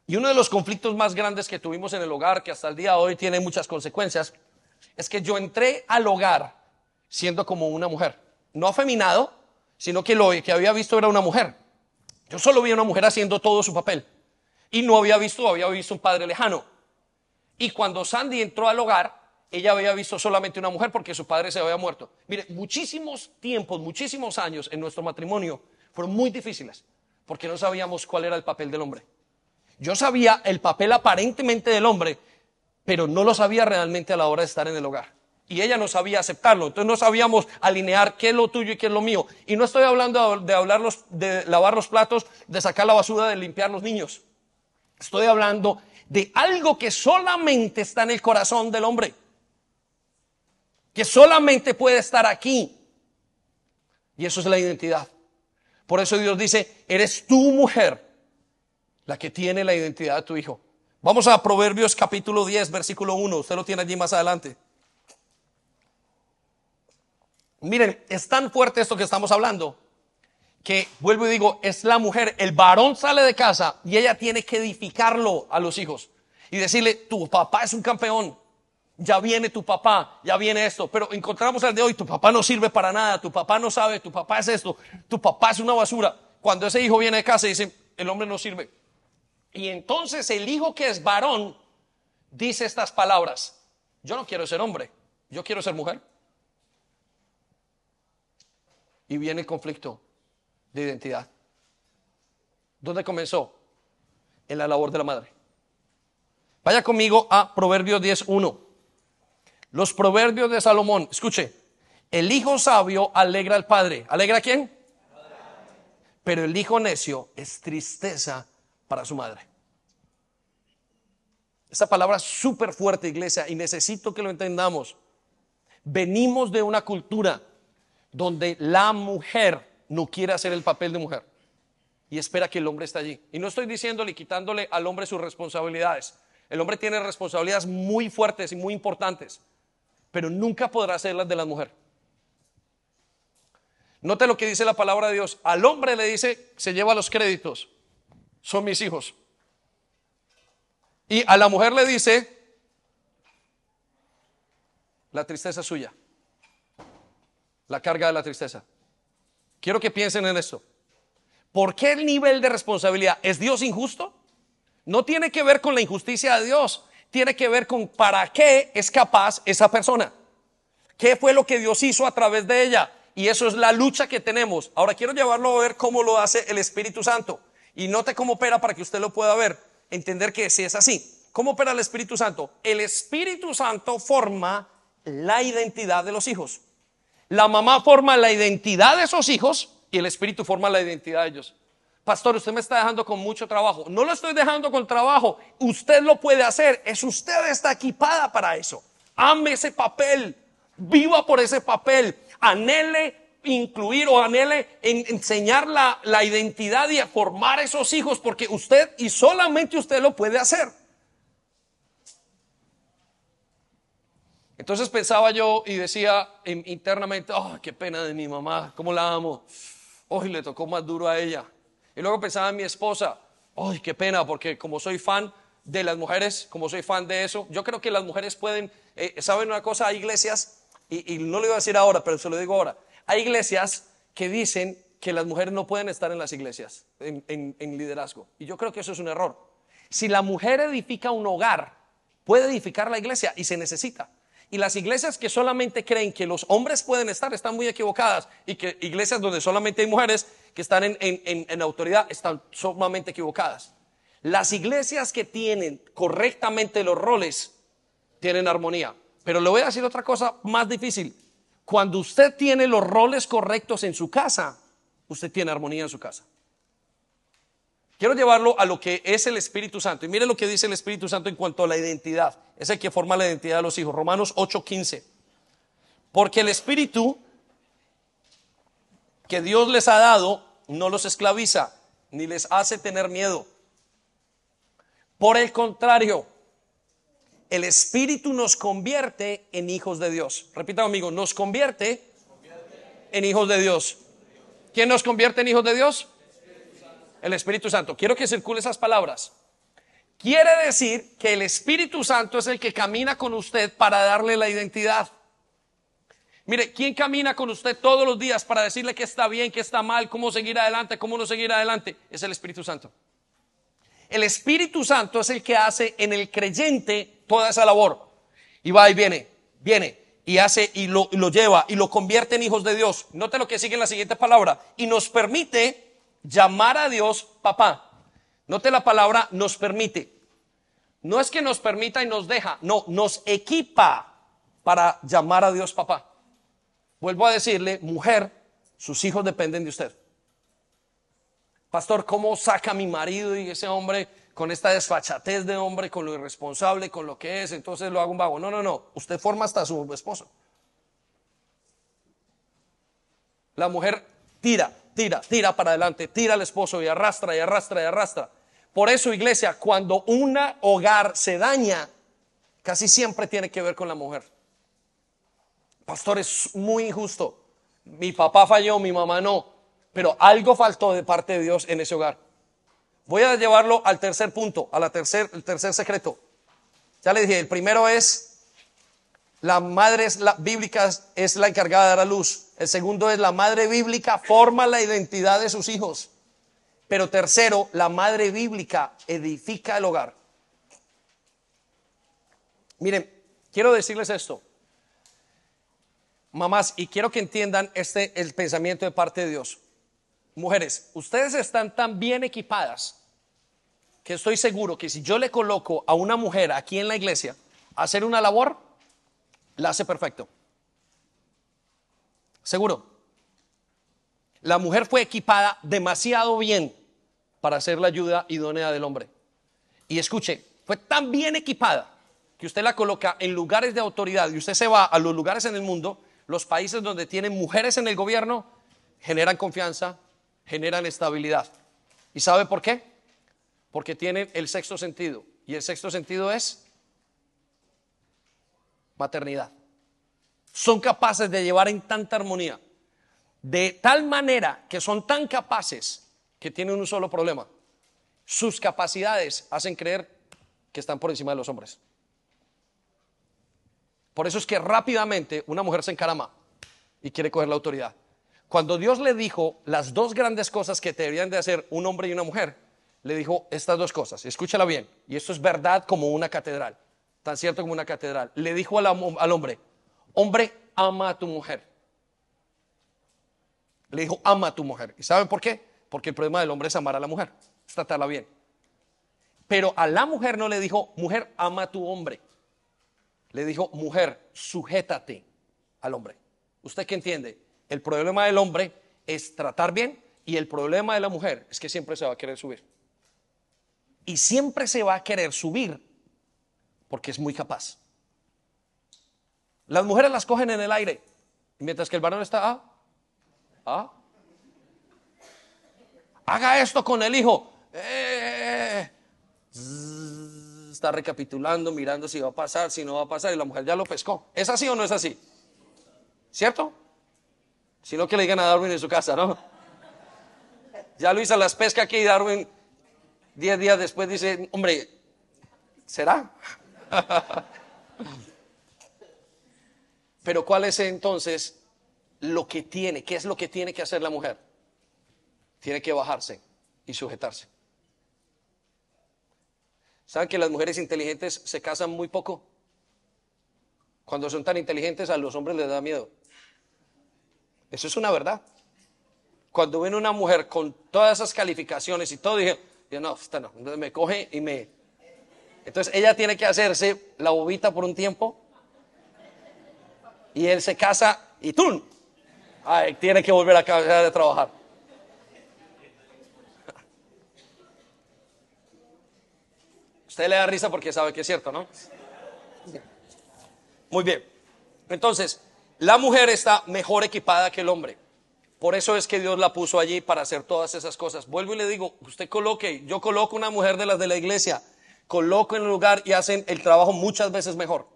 Y uno de los conflictos más grandes que tuvimos en el hogar, que hasta el día de hoy tiene muchas consecuencias, es que yo entré al hogar siendo como una mujer. No afeminado, sino que lo que había visto era una mujer. Yo solo vi a una mujer haciendo todo su papel. Y no había visto, había visto un padre lejano. Y cuando Sandy entró al hogar, ella había visto solamente una mujer porque su padre se había muerto. Mire, muchísimos tiempos, muchísimos años en nuestro matrimonio fueron muy difíciles porque no sabíamos cuál era el papel del hombre. Yo sabía el papel aparentemente del hombre, pero no lo sabía realmente a la hora de estar en el hogar. Y ella no sabía aceptarlo, entonces no sabíamos alinear qué es lo tuyo y qué es lo mío. Y no estoy hablando de, hablar de lavar los platos, de sacar la basura, de limpiar los niños. Estoy hablando de algo que solamente está en el corazón del hombre que solamente puede estar aquí. Y eso es la identidad. Por eso Dios dice, eres tu mujer la que tiene la identidad de tu hijo. Vamos a Proverbios capítulo 10, versículo 1. Usted lo tiene allí más adelante. Miren, es tan fuerte esto que estamos hablando que, vuelvo y digo, es la mujer, el varón sale de casa y ella tiene que edificarlo a los hijos y decirle, tu papá es un campeón, ya viene tu papá, ya viene esto, pero encontramos al de hoy, tu papá no sirve para nada, tu papá no sabe, tu papá es esto, tu papá es una basura. Cuando ese hijo viene de casa y dice, el hombre no sirve. Y entonces el hijo que es varón dice estas palabras, yo no quiero ser hombre, yo quiero ser mujer. Y viene el conflicto de identidad. ¿Dónde comenzó? En la labor de la madre. Vaya conmigo a Proverbios 10.1. Los proverbios de Salomón, escuche, el hijo sabio alegra al padre. ¿Alegra a quién? Pero el hijo necio es tristeza para su madre. Esa palabra es súper fuerte, iglesia, y necesito que lo entendamos. Venimos de una cultura donde la mujer no quiere hacer el papel de mujer y espera que el hombre esté allí. Y no estoy diciéndole, quitándole al hombre sus responsabilidades. El hombre tiene responsabilidades muy fuertes y muy importantes pero nunca podrá ser las de la mujer. Note lo que dice la palabra de Dios. Al hombre le dice, se lleva los créditos, son mis hijos. Y a la mujer le dice, la tristeza es suya, la carga de la tristeza. Quiero que piensen en esto. ¿Por qué el nivel de responsabilidad? ¿Es Dios injusto? No tiene que ver con la injusticia de Dios tiene que ver con para qué es capaz esa persona. ¿Qué fue lo que Dios hizo a través de ella? Y eso es la lucha que tenemos. Ahora quiero llevarlo a ver cómo lo hace el Espíritu Santo. Y note cómo opera para que usted lo pueda ver, entender que si es así. ¿Cómo opera el Espíritu Santo? El Espíritu Santo forma la identidad de los hijos. La mamá forma la identidad de esos hijos y el Espíritu forma la identidad de ellos. Pastor, usted me está dejando con mucho trabajo. No lo estoy dejando con trabajo. Usted lo puede hacer. Es usted está equipada para eso. Ame ese papel. Viva por ese papel. Anhele incluir o anhele enseñar la, la identidad y a formar esos hijos porque usted y solamente usted lo puede hacer. Entonces pensaba yo y decía internamente, oh, qué pena de mi mamá, cómo la amo. Hoy le tocó más duro a ella. Y luego pensaba en mi esposa, ay, qué pena, porque como soy fan de las mujeres, como soy fan de eso, yo creo que las mujeres pueden, eh, ¿saben una cosa? Hay iglesias, y, no lo iba a decir ahora, pero se lo digo ahora, hay iglesias que dicen que las mujeres no pueden estar en las iglesias, en liderazgo. Y yo creo que eso es un error. Si la mujer edifica un hogar, puede edificar la iglesia y se necesita. Y las iglesias que solamente creen que los hombres pueden estar están muy equivocadas. Y que iglesias donde solamente hay mujeres que están en, en- en- autoridad están sumamente equivocadas. Las iglesias que tienen correctamente los roles tienen armonía. Pero le voy a decir otra cosa más difícil. Cuando usted tiene los roles correctos en su casa, usted tiene armonía en su casa. Quiero llevarlo a lo que es el Espíritu Santo. Y mire lo que dice el Espíritu Santo en cuanto a la identidad. Es el que forma la identidad de los hijos. Romanos 8:15. Porque el Espíritu que Dios les ha dado no los esclaviza, ni les hace tener miedo. Por el contrario, el Espíritu nos convierte en hijos de Dios. Repita conmigo, nos convierte en hijos de Dios. ¿Quién nos convierte en hijos de Dios? El Espíritu Santo. Quiero que circule esas palabras. Quiere decir que el Espíritu Santo es el que camina con usted para darle la identidad. Mire, ¿quién camina con usted todos los días para decirle que está bien, que está mal, cómo seguir adelante, cómo no seguir adelante? Es el Espíritu Santo. El Espíritu Santo es el que hace en el creyente toda esa labor. Y va y viene, viene y hace y lo, y lo lleva y lo convierte en hijos de Dios. Note lo que sigue en la siguiente palabra. Y nos permite llamar a Dios papá. Note la palabra nos permite. No es que nos permita y nos deja, no, nos equipa para llamar a Dios papá. Vuelvo a decirle, mujer, sus hijos dependen de usted. Pastor, ¿cómo saca a mi marido y ese hombre con esta desfachatez de hombre, con lo irresponsable, con lo que es? Entonces lo hago un vago. No, no, no. Usted forma hasta su esposo. La mujer tira, tira, tira para adelante, tira al esposo y arrastra y arrastra y arrastra. Por eso, iglesia, cuando un hogar se daña, casi siempre tiene que ver con la mujer. Pastor, es muy injusto. Mi papá falló, mi mamá no. Pero algo faltó de parte de Dios en ese hogar. Voy a llevarlo al tercer punto, a la tercer, el tercer secreto. Ya le dije, el primero es la madre bíblica es la encargada de dar a luz. El segundo es la madre bíblica forma la identidad de sus hijos. Pero tercero, la madre bíblica edifica el hogar. Miren, quiero decirles esto. Mamás, y quiero que entiendan este el pensamiento de parte de Dios. Mujeres, ustedes están tan bien equipadas que estoy seguro que si yo le coloco a una mujer aquí en la iglesia a hacer una labor, la hace perfecto. Seguro. La mujer fue equipada demasiado bien para ser la ayuda idónea del hombre. Y escuche, fue tan bien equipada que usted la coloca en lugares de autoridad y usted se va a los lugares en el mundo, los países donde tienen mujeres en el gobierno, generan confianza, generan estabilidad. ¿Y sabe por qué? Porque tienen el sexto sentido. Y el sexto sentido es maternidad. Son capaces de llevar en tanta armonía, de tal manera que son tan capaces que tienen un solo problema. Sus capacidades hacen creer que están por encima de los hombres. Por eso es que rápidamente una mujer se encarama y quiere coger la autoridad. Cuando Dios le dijo las dos grandes cosas que deberían de hacer un hombre y una mujer, le dijo estas dos cosas. Escúchala bien. Y esto es verdad como una catedral. Tan cierto como una catedral. Le dijo al, al hombre, hombre, ama a tu mujer. Le dijo, ama a tu mujer. ¿Y saben por qué? Porque el problema del hombre es amar a la mujer, es tratarla bien. Pero a la mujer no le dijo, mujer, ama a tu hombre. Le dijo, mujer, sujétate al hombre. ¿Usted qué entiende? El problema del hombre es tratar bien y el problema de la mujer es que siempre se va a querer subir. Y siempre se va a querer subir porque es muy capaz. Las mujeres las cogen en el aire, mientras que el varón está, ah, ah, haga esto con el hijo. Eh, está recapitulando, mirando si va a pasar, si no va a pasar, y la mujer ya lo pescó. ¿Es así o no es así? ¿Cierto? Sino que le digan a Darwin en su casa, ¿no? Ya Luisa las pesca aquí y Darwin, diez días después, dice, hombre, ¿será? Pero ¿cuál es entonces lo que tiene? ¿Qué es lo que tiene que hacer la mujer? tiene que bajarse y sujetarse. ¿Saben que las mujeres inteligentes se casan muy poco? Cuando son tan inteligentes a los hombres les da miedo. Eso es una verdad. Cuando ven una mujer con todas esas calificaciones y todo, dije, yo no, esta no. Me coge y me... Entonces ella tiene que hacerse la bobita por un tiempo y él se casa y. Ay, tiene que volver a, a trabajar. Usted le da risa porque sabe que es cierto, ¿no? Muy bien. Entonces, la mujer está mejor equipada que el hombre. Por eso es que Dios la puso allí para hacer todas esas cosas. Vuelvo y le digo, usted coloque, yo coloco una mujer de las de la iglesia, coloco en el lugar y hacen el trabajo muchas veces mejor.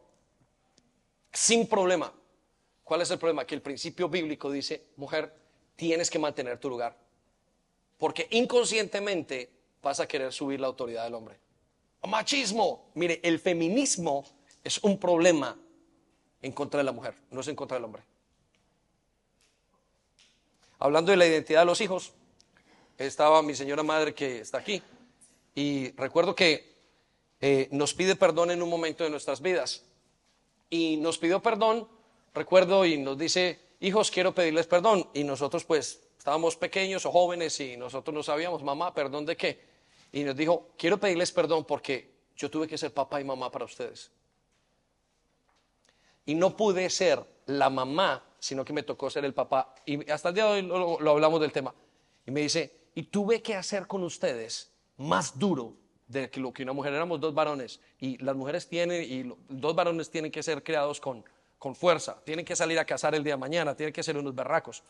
Sin problema. ¿Cuál es el problema? Que el principio bíblico dice, mujer, tienes que mantener tu lugar. Porque inconscientemente vas a querer subir la autoridad del hombre. Machismo. Mire, el feminismo es un problema en contra de la mujer, no es en contra del hombre. Hablando de la identidad de los hijos, estaba mi señora madre que está aquí y recuerdo que eh, nos pide perdón en un momento de nuestras vidas y nos pidió perdón, recuerdo, y nos dice, hijos, quiero pedirles perdón y nosotros pues estábamos pequeños o jóvenes y nosotros no sabíamos, mamá, perdón de qué. Y nos dijo, quiero pedirles perdón porque yo tuve que ser papá y mamá para ustedes. Y no pude ser la mamá sino que me tocó ser el papá. Y hasta el día de hoy lo, hablamos del tema. Y me dice, y tuve que hacer con ustedes más duro de lo que una mujer. Éramos dos varones y las mujeres tienen, y dos varones tienen que ser creados con, con fuerza, tienen que salir a cazar el día de mañana, tienen que ser unos berracos.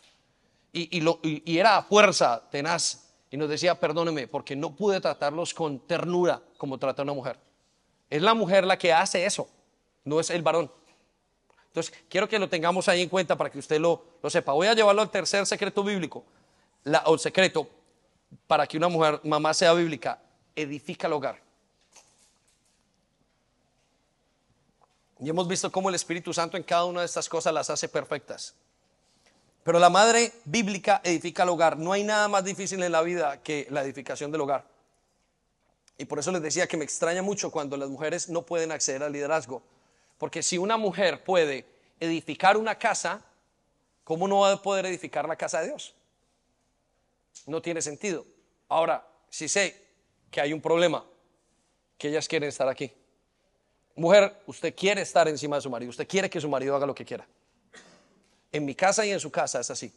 Y, lo, y, era fuerza tenaz. Y nos decía, perdóneme, porque no pude tratarlos con ternura como trata una mujer. Es la mujer la que hace eso, no es el varón. Entonces, quiero que lo tengamos ahí en cuenta para que usted lo, lo sepa. Voy a llevarlo al tercer secreto bíblico, la, o secreto para que una mujer, mamá sea bíblica, edifica el hogar. Y hemos visto cómo el Espíritu Santo en cada una de estas cosas las hace perfectas. Pero la madre bíblica edifica el hogar. No hay nada más difícil en la vida que la edificación del hogar. Y por eso les decía que me extraña mucho cuando las mujeres no pueden acceder al liderazgo. Porque si una mujer puede edificar una casa, ¿cómo no va a poder edificar la casa de Dios? No tiene sentido. Ahora, si sé que hay un problema, que ellas quieren estar aquí. Mujer, usted quiere estar encima de su marido, usted quiere que su marido haga lo que quiera. En mi casa y en su casa es así.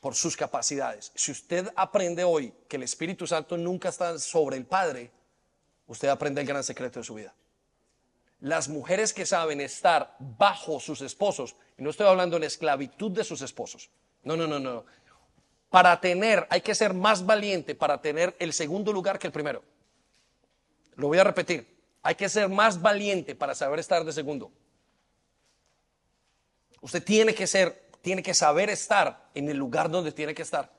Por sus capacidades. Si usted aprende hoy que el Espíritu Santo nunca está sobre el Padre, usted aprende el gran secreto de su vida las mujeres que saben estar bajo sus esposos, y no estoy hablando en esclavitud de sus esposos, no, no, no, no. Para tener, hay que ser más valiente para tener el segundo lugar que el primero. Lo voy a repetir, hay que ser más valiente para saber estar de segundo. Usted tiene que ser, tiene que saber estar en el lugar donde tiene que estar.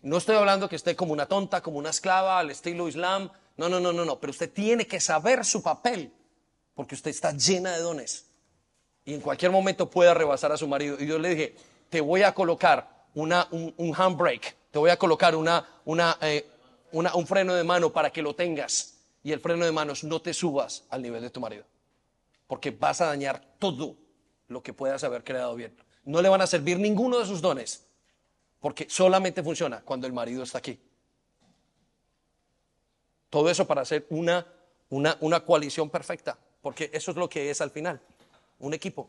No estoy hablando que esté como una tonta, como una esclava, al estilo islam. No, no, no, no, no. Pero usted tiene que saber su papel porque usted está llena de dones y en cualquier momento puede rebasar a su marido. Y yo le dije, te voy a colocar una, un, handbrake, te voy a colocar una, una, eh, un freno de mano para que lo tengas y el freno de manos no te subas al nivel de tu marido, porque vas a dañar todo lo que puedas haber creado bien. No le van a servir ninguno de sus dones, porque solamente funciona cuando el marido está aquí. Todo eso para hacer una, una, una coalición perfecta porque eso es lo que es al final, un equipo.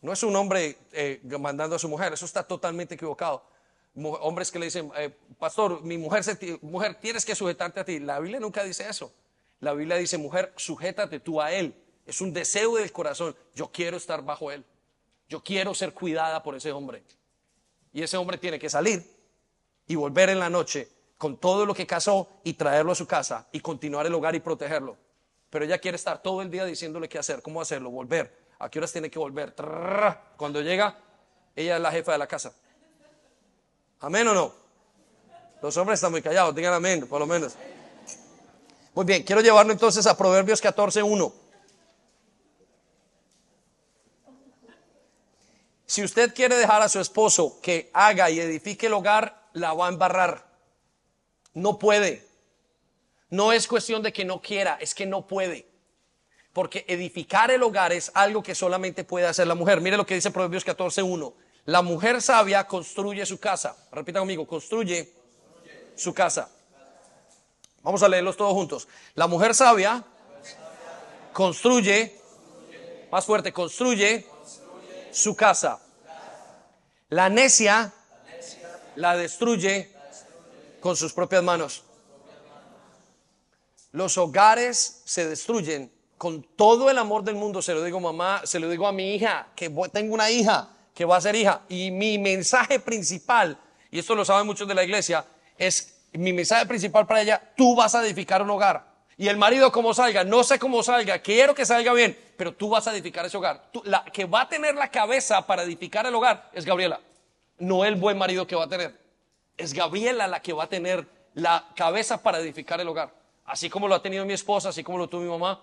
No es un hombre eh, mandando a su mujer, eso está totalmente equivocado. Hombres que le dicen, eh, pastor, mi mujer, se mujer, tienes que sujetarte a ti. La Biblia nunca dice eso. La Biblia dice, mujer, sujétate tú a él. Es un deseo del corazón. Yo quiero estar bajo él. Yo quiero ser cuidada por ese hombre. Y ese hombre tiene que salir y volver en la noche con todo lo que casó y traerlo a su casa y continuar el hogar y protegerlo. Pero ella quiere estar todo el día diciéndole qué hacer, cómo hacerlo, volver. ¿A qué horas tiene que volver? Cuando llega, ella es la jefa de la casa. ¿Amén o no? Los hombres están muy callados, digan amén, por lo menos. Muy bien, quiero llevarlo entonces a Proverbios 14.1. Si usted quiere dejar a su esposo que haga y edifique el hogar, la va a embarrar. No puede. No es cuestión de que no quiera, es que no puede. Porque edificar el hogar es algo que solamente puede hacer la mujer. Mire lo que dice Proverbios 14.1. La mujer sabia construye su casa. Repita conmigo, construye su casa. Vamos a leerlos todos juntos. La mujer sabia construye, más fuerte, construye su casa. La necia la destruye con sus propias manos. Los hogares se destruyen con todo el amor del mundo. Se lo digo mamá, se lo digo a mi hija, que tengo una hija que va a ser hija. Y mi mensaje principal, y esto lo saben muchos de la iglesia, es mi mensaje principal para ella, tú vas a edificar un hogar. Y el marido como salga, no sé cómo salga, quiero que salga bien, pero tú vas a edificar ese hogar. la que va a tener la cabeza para edificar el hogar es Gabriela, no el buen marido que va a tener. Es Gabriela la que va a tener la cabeza para edificar el hogar. Así como lo ha tenido mi esposa, así como lo tuvo mi mamá,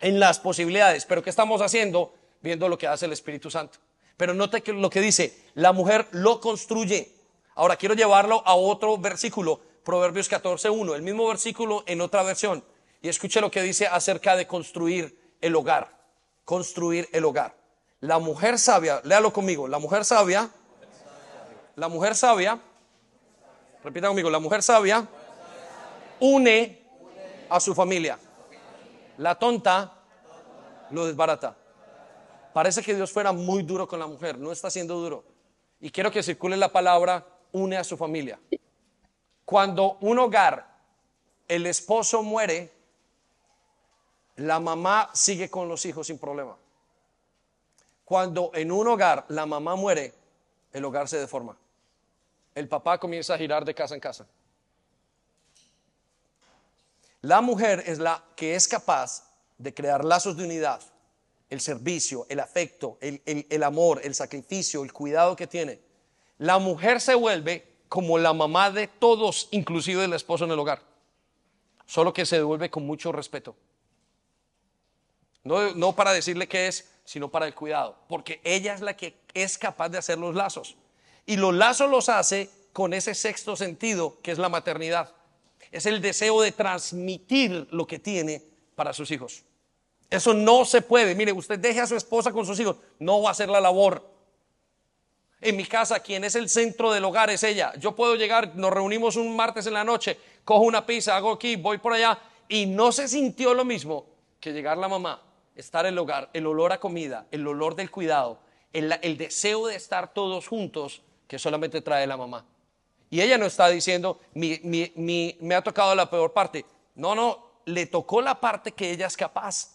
en las posibilidades. Pero ¿qué estamos haciendo? Viendo lo que hace el Espíritu Santo. Pero note que lo que dice, la mujer lo construye. Ahora quiero llevarlo a otro versículo, Proverbios 14.1, el mismo versículo en otra versión. Y escuche lo que dice acerca de construir el hogar. Construir el hogar. La mujer sabia, léalo conmigo, la mujer sabia, la mujer sabia, repita conmigo, la mujer sabia une a su familia. La tonta lo desbarata. Parece que Dios fuera muy duro con la mujer, no está siendo duro. Y quiero que circule la palabra une a su familia. Cuando un hogar, el esposo muere, la mamá sigue con los hijos sin problema. Cuando en un hogar la mamá muere, el hogar se deforma. El papá comienza a girar de casa en casa. La mujer es la que es capaz de crear lazos de unidad, el servicio, el afecto, el, el amor, el sacrificio, el cuidado que tiene. La mujer se vuelve como la mamá de todos, inclusive del esposo en el hogar. Solo que se devuelve con mucho respeto. No, no para decirle qué es, sino para el cuidado. Porque ella es la que es capaz de hacer los lazos. Y los lazos los hace con ese sexto sentido que es la maternidad. Es el deseo de transmitir lo que tiene para sus hijos. Eso no se puede. Mire, usted deje a su esposa con sus hijos, no va a hacer la labor. En mi casa, quien es el centro del hogar es ella. Yo puedo llegar, nos reunimos un martes en la noche, cojo una pizza, hago aquí, voy por allá, y no se sintió lo mismo que llegar la mamá, estar el hogar, el olor a comida, el olor del cuidado, el, deseo de estar todos juntos que solamente trae la mamá. Y ella no está diciendo, me ha tocado la peor parte. No, no, le tocó la parte que ella es capaz.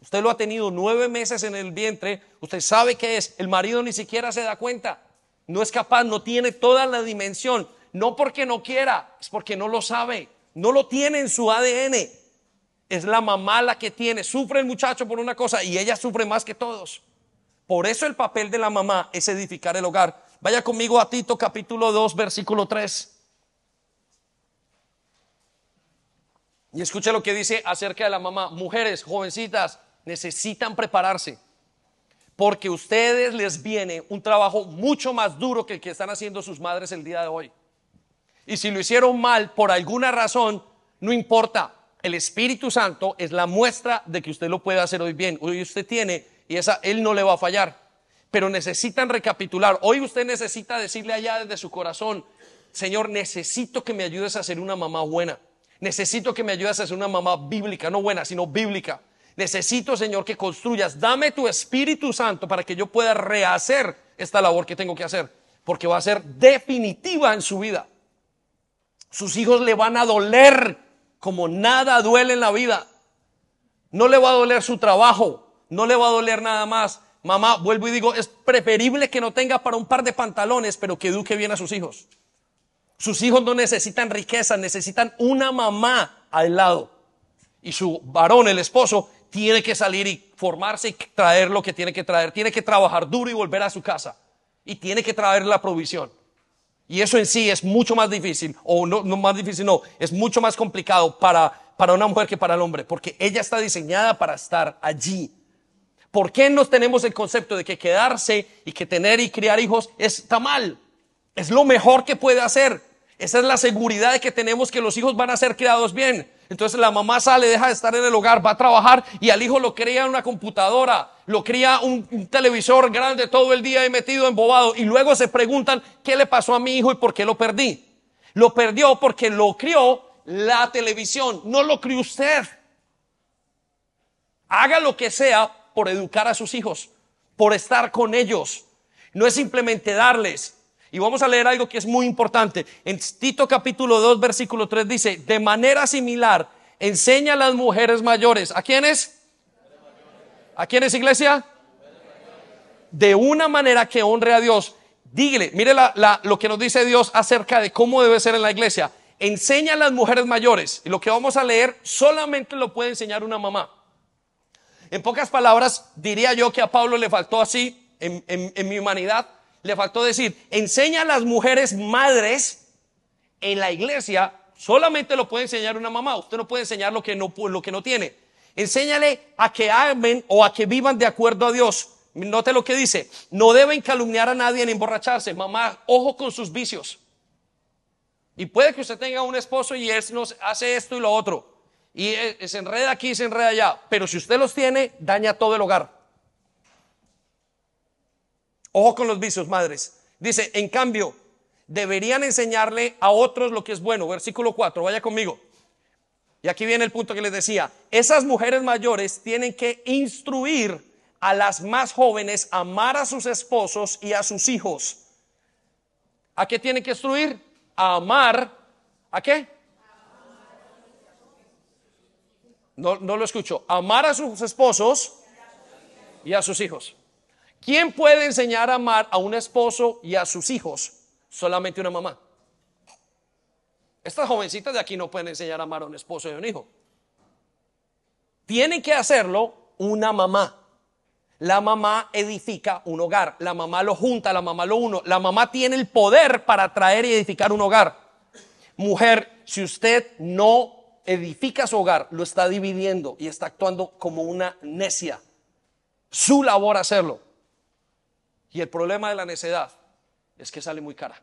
Usted lo ha tenido nueve meses en el vientre, usted sabe qué es, el marido ni siquiera se da cuenta, no es capaz, no tiene toda la dimensión, no porque no quiera, es porque no lo sabe, no lo tiene en su ADN. Es la mamá la que tiene, sufre el muchacho por una cosa y ella sufre más que todos. Por eso el papel de la mamá es edificar el hogar. Vaya conmigo a Tito capítulo 2, versículo 3. Y escuche lo que dice acerca de la mamá. Mujeres, jovencitas, necesitan prepararse porque ustedes les viene un trabajo mucho más duro que el que están haciendo sus madres el día de hoy. Y si lo hicieron mal por alguna razón, no importa. El Espíritu Santo es la muestra de que usted lo puede hacer hoy bien. Hoy usted tiene y esa él no le va a fallar. Pero necesitan recapitular. Hoy usted necesita decirle allá desde su corazón, Señor, necesito que me ayudes a ser una mamá buena. Necesito que me ayudes a ser una mamá bíblica, no buena, sino bíblica. Necesito, Señor, que construyas. Dame tu Espíritu Santo para que yo pueda rehacer esta labor que tengo que hacer, porque va a ser definitiva en su vida. Sus hijos le van a doler como nada duele en la vida. No le va a doler su trabajo, no le va a doler nada más. Mamá, vuelvo y digo, es preferible que no tenga para un par de pantalones, pero que eduque bien a sus hijos. Sus hijos no necesitan riqueza, necesitan una mamá al lado. Y su varón, el esposo, tiene que salir y formarse y traer lo que tiene que traer. Tiene que trabajar duro y volver a su casa. Y tiene que traer la provisión. Y eso en sí es mucho más difícil, o no, no más difícil, no, es mucho más complicado para, para una mujer que para el hombre, porque ella está diseñada para estar allí. ¿Por qué nos tenemos el concepto de que quedarse y que tener y criar hijos está mal? Es lo mejor que puede hacer. Esa es la seguridad de que tenemos que los hijos van a ser criados bien. Entonces la mamá sale, deja de estar en el hogar, va a trabajar y al hijo lo cría una computadora, lo cría un, un televisor grande todo el día y metido embobado y luego se preguntan qué le pasó a mi hijo y por qué lo perdí. Lo perdió porque lo crió la televisión, no lo crió usted. Haga lo que sea por educar a sus hijos, por estar con ellos. No es simplemente darles, y vamos a leer algo que es muy importante. En Tito capítulo 2, versículo 3 dice, de manera similar, enseña a las mujeres mayores. ¿A quiénes? ¿A quiénes, iglesia? De una manera que honre a Dios. Dígale, mire lo que nos dice Dios acerca de cómo debe ser en la iglesia. Enseña a las mujeres mayores. Y lo que vamos a leer solamente lo puede enseñar una mamá. En pocas palabras, diría yo que a Pablo le faltó así en mi humanidad le faltó decir, enseña a las mujeres madres en la iglesia, solamente lo puede enseñar una mamá, usted no puede enseñar lo que no, lo que no tiene. Enséñale a que amen o a que vivan de acuerdo a Dios. Note lo que dice, no deben calumniar a nadie ni emborracharse. Mamá, ojo con sus vicios. Y puede que usted tenga un esposo y él nos hace esto y lo otro. Y eh, se enreda aquí, se enreda allá. Pero si usted los tiene, daña todo el hogar. Ojo con los vicios, madres. Dice, en cambio, deberían enseñarle a otros lo que es bueno. Versículo 4, vaya conmigo. Y aquí viene el punto que les decía. Esas mujeres mayores tienen que instruir a las más jóvenes a amar a sus esposos y a sus hijos. ¿A qué tienen que instruir? A amar. ¿A qué? No, no lo escucho. Amar a sus esposos y a sus hijos. ¿Quién puede enseñar a amar a un esposo y a sus hijos? Solamente una mamá. Estas jovencitas de aquí no pueden enseñar a amar a un esposo y a un hijo. Tiene que hacerlo una mamá. La mamá edifica un hogar, la mamá lo junta, la mamá lo uno, la mamá tiene el poder para traer y edificar un hogar. Mujer, si usted no edifica su hogar, lo está dividiendo y está actuando como una necia. Su labor hacerlo. Y el problema de la necedad es que sale muy cara.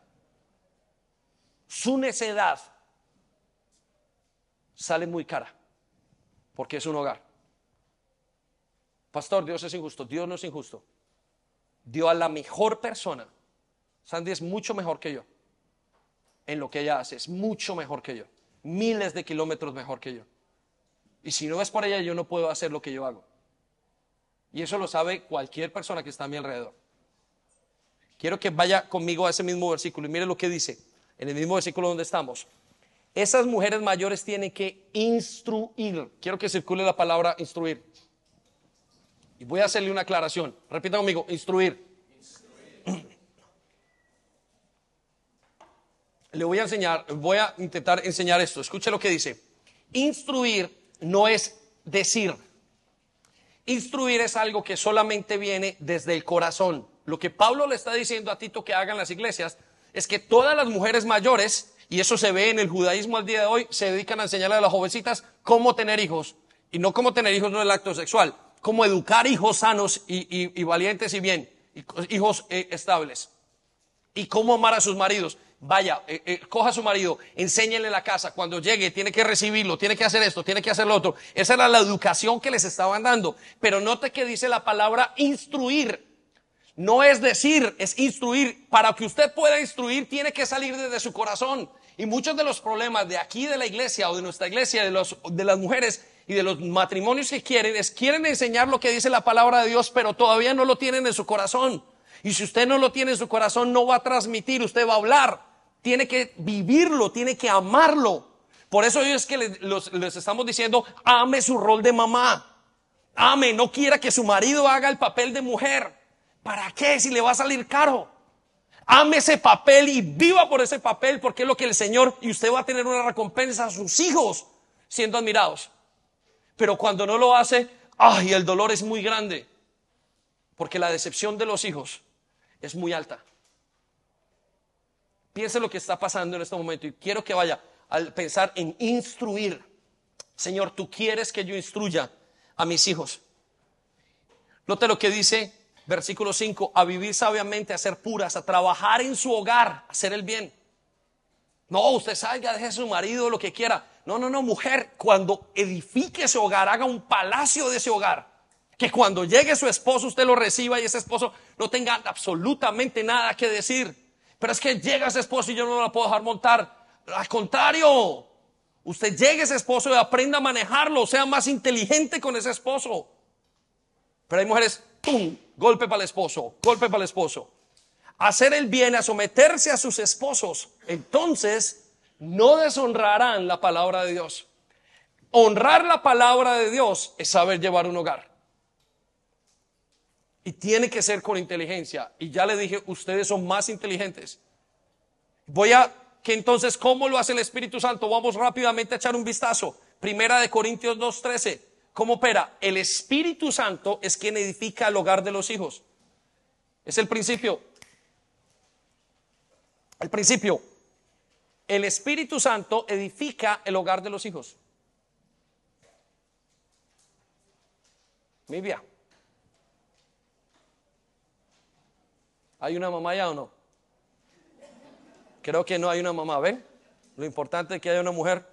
Su necedad sale muy cara porque es un hogar. Pastor, Dios es injusto. Dios no es injusto. Dio a la mejor persona. Sandy es mucho mejor que yo. En lo que ella hace, es mucho mejor que yo. Miles de kilómetros mejor que yo. Y si no es por ella, yo no puedo hacer lo que yo hago. Y eso lo sabe cualquier persona que está a mi alrededor. Quiero que vaya conmigo a ese mismo versículo y mire lo que dice en el mismo versículo donde estamos. Esas mujeres mayores tienen que instruir. Quiero que circule la palabra instruir. Y voy a hacerle una aclaración. Repita conmigo, instruir. Le voy a enseñar, voy a intentar enseñar esto. Escuche lo que dice. Instruir no es decir. Instruir es algo que solamente viene desde el corazón. Lo que Pablo le está diciendo a Tito que hagan las iglesias es que todas las mujeres mayores, y eso se ve en el judaísmo al día de hoy, se dedican a enseñarle a las jovencitas cómo tener hijos. Y no cómo tener hijos no el acto sexual, cómo educar hijos sanos y, valientes y bien, hijos eh, estables. Y cómo amar a sus maridos. Vaya, eh, eh, coja a su marido, enséñenle la casa. Cuando llegue, tiene que recibirlo, tiene que hacer esto, tiene que hacer lo otro. Esa era la educación que les estaban dando. Pero note que dice la palabra instruir. No es decir, es instruir. Para que usted pueda instruir, tiene que salir desde su corazón. Y muchos de los problemas de aquí de la iglesia o de nuestra iglesia, de, los, de las mujeres y de los matrimonios que quieren, es quieren enseñar lo que dice la palabra de Dios, pero todavía no lo tienen en su corazón. Y si usted no lo tiene en su corazón, no va a transmitir, usted va a hablar. Tiene que vivirlo, tiene que amarlo. Por eso es que les, les estamos diciendo, ame su rol de mamá. Ame, no quiera que su marido haga el papel de mujer. ¿Para qué si le va a salir caro? Ame ese papel y viva por ese papel porque es lo que el Señor y usted va a tener una recompensa a sus hijos siendo admirados. Pero cuando no lo hace, ay, el dolor es muy grande porque la decepción de los hijos es muy alta. Piense lo que está pasando en este momento y quiero que vaya al pensar en instruir. Señor, tú quieres que yo instruya a mis hijos. Note lo que dice versículo 5, a vivir sabiamente, a ser puras, a trabajar en su hogar, a hacer el bien. No, usted salga, deje a su marido, lo que quiera. No, no, no, mujer, cuando edifique ese hogar, haga un palacio de ese hogar. Que cuando llegue su esposo, usted lo reciba y ese esposo no tenga absolutamente nada que decir. Pero es que llega ese esposo y yo no la puedo dejar montar. Al contrario, usted llegue ese esposo y aprenda a manejarlo, sea más inteligente con ese esposo. Pero hay mujeres, ¡pum! Golpe para el esposo, golpe para el esposo. Hacer el bien, a someterse a sus esposos. Entonces, no deshonrarán la palabra de Dios. Honrar la palabra de Dios es saber llevar un hogar. Y tiene que ser con inteligencia. Y ya le dije, ustedes son más inteligentes. Voy a que entonces, ¿cómo lo hace el Espíritu Santo? Vamos rápidamente a echar un vistazo. Primera de Corintios 2.13. ¿Cómo opera? El Espíritu Santo es quien edifica el hogar de los hijos. Es el principio. El principio. El Espíritu Santo edifica el hogar de los hijos. Mibia. ¿Hay una mamá ya o no? Creo que no hay una mamá, ¿ven? Lo importante es que haya una mujer.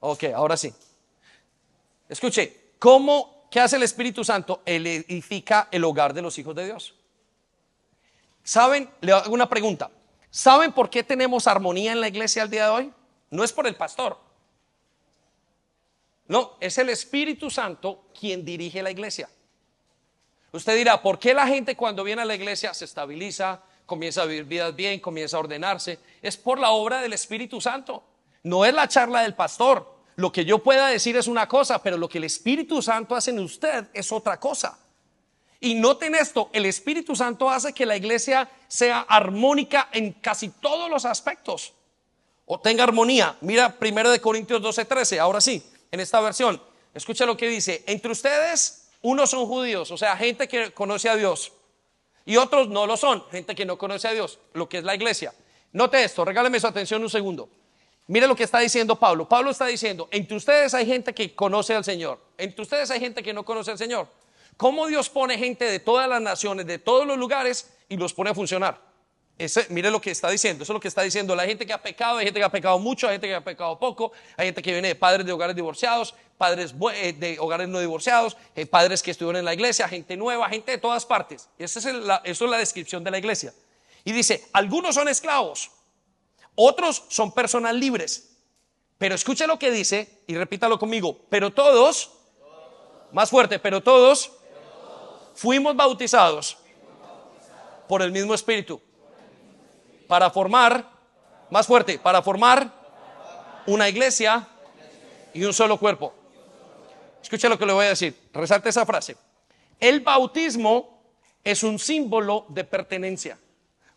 Ok, ahora sí. Escuche, ¿cómo, qué hace el Espíritu Santo? Él edifica el hogar de los hijos de Dios. ¿Saben? Le hago una pregunta. ¿Saben por qué tenemos armonía en la iglesia al día de hoy? No es por el pastor. No, es el Espíritu Santo quien dirige la iglesia. Usted dirá, ¿por qué la gente cuando viene a la iglesia se estabiliza, comienza a vivir vidas bien, comienza a ordenarse? Es por la obra del Espíritu Santo. No es la charla del pastor. Lo que yo pueda decir es una cosa, pero lo que el Espíritu Santo hace en usted es otra cosa. Y noten esto, el Espíritu Santo hace que la iglesia sea armónica en casi todos los aspectos. O tenga armonía. Mira primero de Corintios 12, 13, ahora sí, en esta versión. Escucha lo que dice, entre ustedes unos son judíos, o sea, gente que conoce a Dios. Y otros no lo son, gente que no conoce a Dios, lo que es la iglesia. Note esto, regáleme su atención un segundo. Mire lo que está diciendo Pablo. Pablo está diciendo, entre ustedes hay gente que conoce al Señor, entre ustedes hay gente que no conoce al Señor. ¿Cómo Dios pone gente de todas las naciones, de todos los lugares y los pone a funcionar? Mire lo que está diciendo, eso es lo que está diciendo. La gente que ha pecado, hay gente que ha pecado mucho, hay gente que ha pecado poco, hay gente que viene de padres de hogares divorciados, padres eh, de hogares no divorciados, eh, padres que estuvieron en la iglesia, gente nueva, gente de todas partes. Esa es la, eso es la descripción de la iglesia. Y dice, algunos son esclavos, otros son personas libres. Pero escuche lo que dice y repítalo conmigo. Pero todos, más fuerte, pero todos fuimos bautizados por el mismo espíritu para formar, más fuerte, para formar una iglesia y un solo cuerpo. Escuche lo que le voy a decir, resalte esa frase. El bautismo es un símbolo de pertenencia.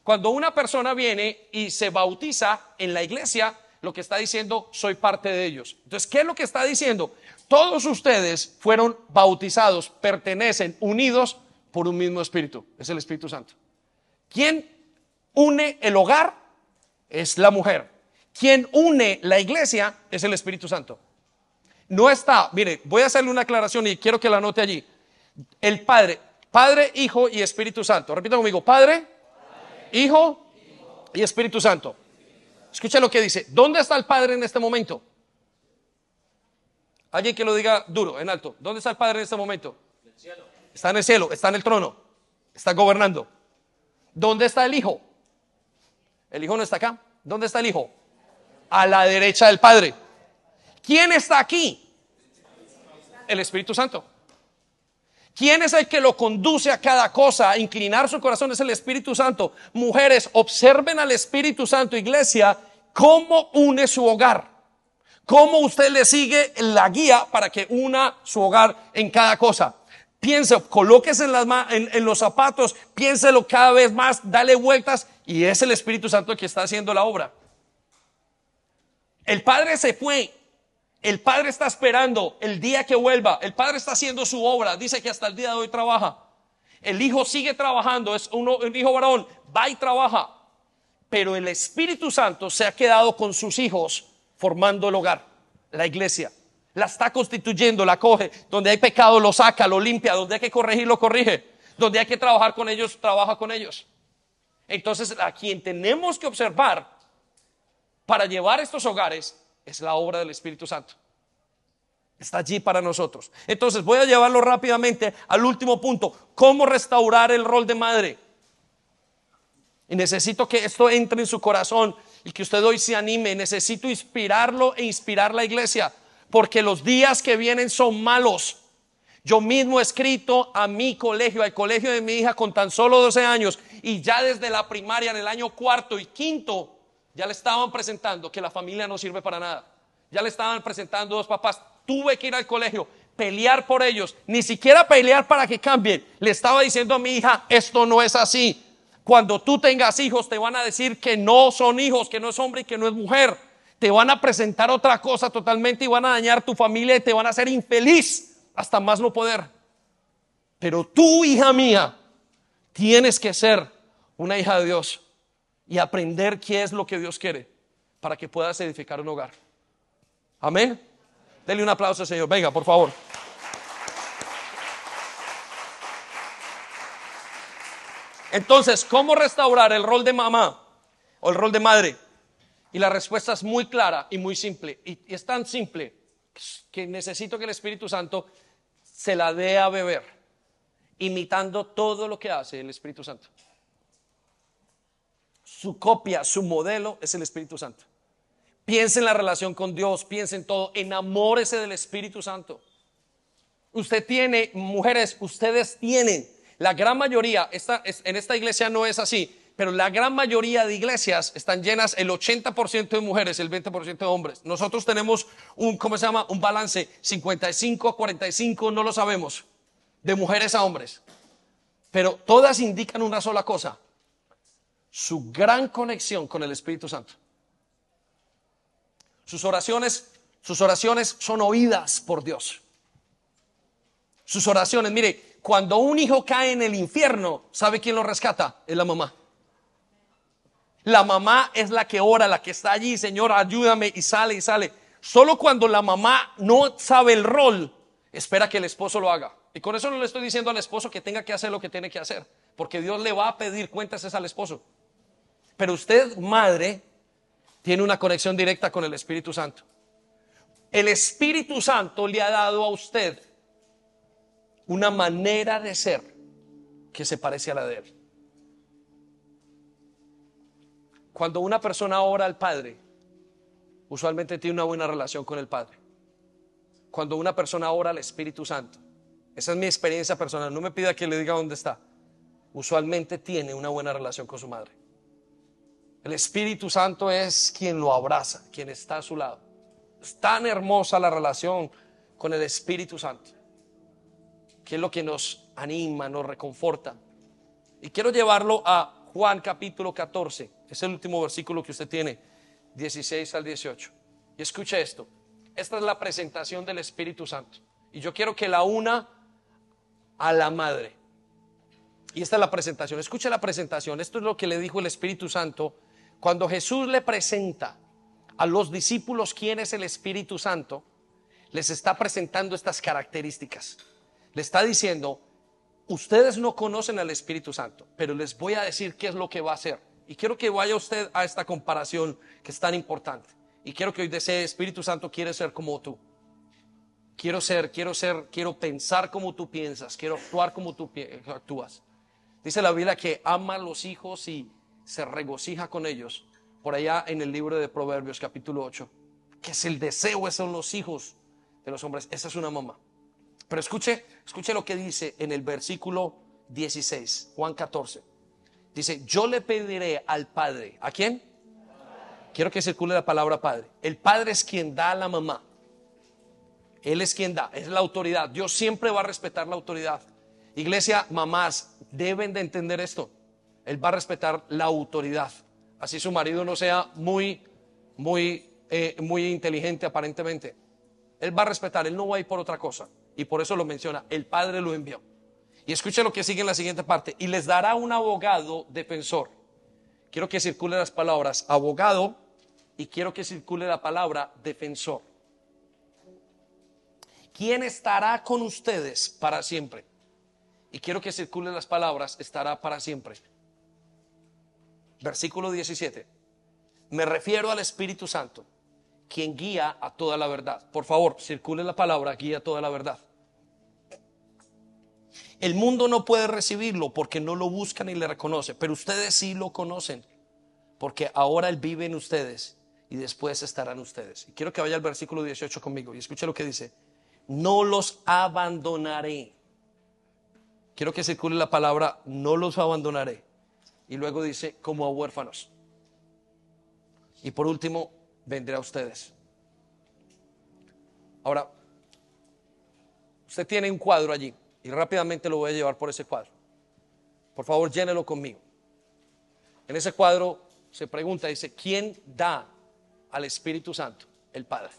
Cuando una persona viene y se bautiza en la iglesia, lo que está diciendo, soy parte de ellos. Entonces, ¿qué es lo que está diciendo? Todos ustedes fueron bautizados, pertenecen, unidos por un mismo espíritu. Es el Espíritu Santo. ¿Quién une el hogar? Es la mujer. ¿Quién une la iglesia? Es el Espíritu Santo. No está, mire, voy a hacerle una aclaración y quiero que la anote allí. El Padre, Padre, Hijo y Espíritu Santo. Repita conmigo, Padre, Hijo y Espíritu Santo. Escucha lo que dice. ¿Dónde está el Padre en este momento? Alguien que lo diga duro, en alto. ¿Dónde está el Padre en este momento? Está en el cielo, está en el trono, está gobernando. ¿Dónde está el Hijo? El Hijo no está acá. ¿Dónde está el Hijo? A la derecha del Padre. ¿Quién está aquí? El Espíritu Santo. ¿Quién es el que lo conduce a cada cosa? A inclinar su corazón es el Espíritu Santo. Mujeres, observen al Espíritu Santo, iglesia, cómo une su hogar. Cómo usted le sigue la guía para que una su hogar en cada cosa. Piense, colóquese en, las, en, en los zapatos, piénselo cada vez más, dale vueltas y es el Espíritu Santo el que está haciendo la obra. El Padre se fue, el Padre está esperando el día que vuelva. El Padre está haciendo su obra. Dice que hasta el día de hoy trabaja. El Hijo sigue trabajando. Es uno, un hijo varón. Va y trabaja. Pero el Espíritu Santo se ha quedado con sus hijos formando el hogar, la iglesia. La está constituyendo, la coge. Donde hay pecado lo saca, lo limpia. Donde hay que corregir, lo corrige. donde hay que trabajar con ellos, trabaja con ellos. Entonces, a quien tenemos que observar para llevar estos hogares es la obra del Espíritu Santo. Está allí para nosotros. Entonces, voy a llevarlo rápidamente al último punto. ¿Cómo restaurar el rol de madre? Y necesito que esto entre en su corazón y que usted hoy se anime. Necesito inspirarlo e inspirar la iglesia, porque los días que vienen son malos. Yo mismo he escrito a mi colegio, al colegio de mi hija con tan solo 12 años, y ya desde la primaria, en el año cuarto y quinto, ya le estaban presentando que la familia no sirve para nada. Ya le estaban presentando dos papás. Tuve que ir al colegio, pelear por ellos, ni siquiera pelear para que cambien. Le estaba diciendo a mi hija, esto no es así. Cuando tú tengas hijos te van a decir que no son hijos, que no es hombre y que no es mujer. Te van a presentar otra cosa totalmente y van a dañar tu familia y te van a hacer infeliz hasta más no poder. Pero tú, hija mía, tienes que ser una hija de Dios y aprender qué es lo que Dios quiere para que puedas edificar un hogar. Amén. Dele un aplauso Señor. Venga, por favor. Entonces, ¿cómo restaurar el rol de mamá o el rol de madre? Y la respuesta es muy clara y muy simple. Y es tan simple que necesito que el Espíritu Santo se la dé a beber, imitando todo lo que hace el Espíritu Santo. Su copia, su modelo es el Espíritu Santo. Piense en la relación con Dios, piense en todo, enamórese del Espíritu Santo. Usted tiene, mujeres, ustedes tienen la gran mayoría, en esta iglesia no es así, pero la gran mayoría de iglesias están llenas el 80% de mujeres, el 20% de hombres. Nosotros tenemos un, ¿cómo se llama? Un balance 55 a 45, no lo sabemos, de mujeres a hombres. Pero todas indican una sola cosa, su gran conexión con el Espíritu Santo. Sus oraciones, sus oraciones son oídas por Dios. Sus oraciones, mire, cuando un hijo cae en el infierno, ¿sabe quién lo rescata? Es la mamá. La mamá es la que ora, la que está allí, Señor, ayúdame y sale y sale. Solo cuando la mamá no sabe el rol, espera que el esposo lo haga. Y con eso no le estoy diciendo al esposo que tenga que hacer lo que tiene que hacer, porque Dios le va a pedir cuentas al esposo. Pero usted, madre, tiene una conexión directa con el Espíritu Santo. El Espíritu Santo le ha dado a usted una manera de ser que se parece a la de Él. Cuando una persona ora al Padre, usualmente tiene una buena relación con el Padre. Cuando una persona ora al Espíritu Santo, esa es mi experiencia personal, no me pida que le diga dónde está, usualmente tiene una buena relación con su madre. El Espíritu Santo es quien lo abraza, quien está a su lado. Es tan hermosa la relación con el Espíritu Santo que es lo que nos anima, nos reconforta. Y quiero llevarlo a Juan capítulo 14, es el último versículo que usted tiene, 16 al 18. Y escucha esto, esta es la presentación del Espíritu Santo. Y yo quiero que la una a la madre. Y esta es la presentación, escucha la presentación, esto es lo que le dijo el Espíritu Santo cuando Jesús le presenta a los discípulos quién es el Espíritu Santo, les está presentando estas características le está diciendo, ustedes no conocen al Espíritu Santo, pero les voy a decir qué es lo que va a hacer. Y quiero que vaya usted a esta comparación que es tan importante. Y quiero que hoy desee, Espíritu Santo quiere ser como tú. Quiero ser, quiero ser, quiero pensar como tú piensas, quiero actuar como tú actúas. Dice la Biblia que ama a los hijos y se regocija con ellos. Por allá en el libro de Proverbios capítulo 8, que es el deseo, son los hijos de los hombres. Esa es una mamá. Pero escuche, escuche lo que dice en el versículo 16, Juan 14. Dice, yo le pediré al Padre. ¿A quién? Quiero que circule la palabra Padre. El Padre es quien da a la mamá. Él es quien da, es la autoridad. Dios siempre va a respetar la autoridad. Iglesia, mamás, deben de entender esto. Él va a respetar la autoridad. Así su marido no sea muy, muy, eh, muy inteligente aparentemente. Él va a respetar, él no va a ir por otra cosa. Y por eso lo menciona, el Padre lo envió. Y escuche lo que sigue en la siguiente parte. Y les dará un abogado defensor. Quiero que circule las palabras abogado y quiero que circule la palabra defensor. ¿Quién estará con ustedes para siempre? y quiero que circulen las palabras, estará para siempre. Versículo 17. Me refiero al Espíritu Santo, quien guía a toda la verdad. Por favor, circule la palabra, guía a toda la verdad. El mundo no puede recibirlo porque no lo busca ni le reconoce, pero ustedes sí lo conocen, porque ahora Él vive en ustedes y después estarán ustedes. Y quiero que vaya al versículo 18 conmigo y escuche lo que dice. No los abandonaré. Quiero que circule la palabra, no los abandonaré. Y luego dice, como a huérfanos. Y por último, vendré a ustedes. Ahora, usted tiene un cuadro allí y rápidamente lo voy a llevar por ese cuadro. Por favor, llénelo conmigo. En ese cuadro se pregunta, dice, ¿quién da al Espíritu Santo? El Padre.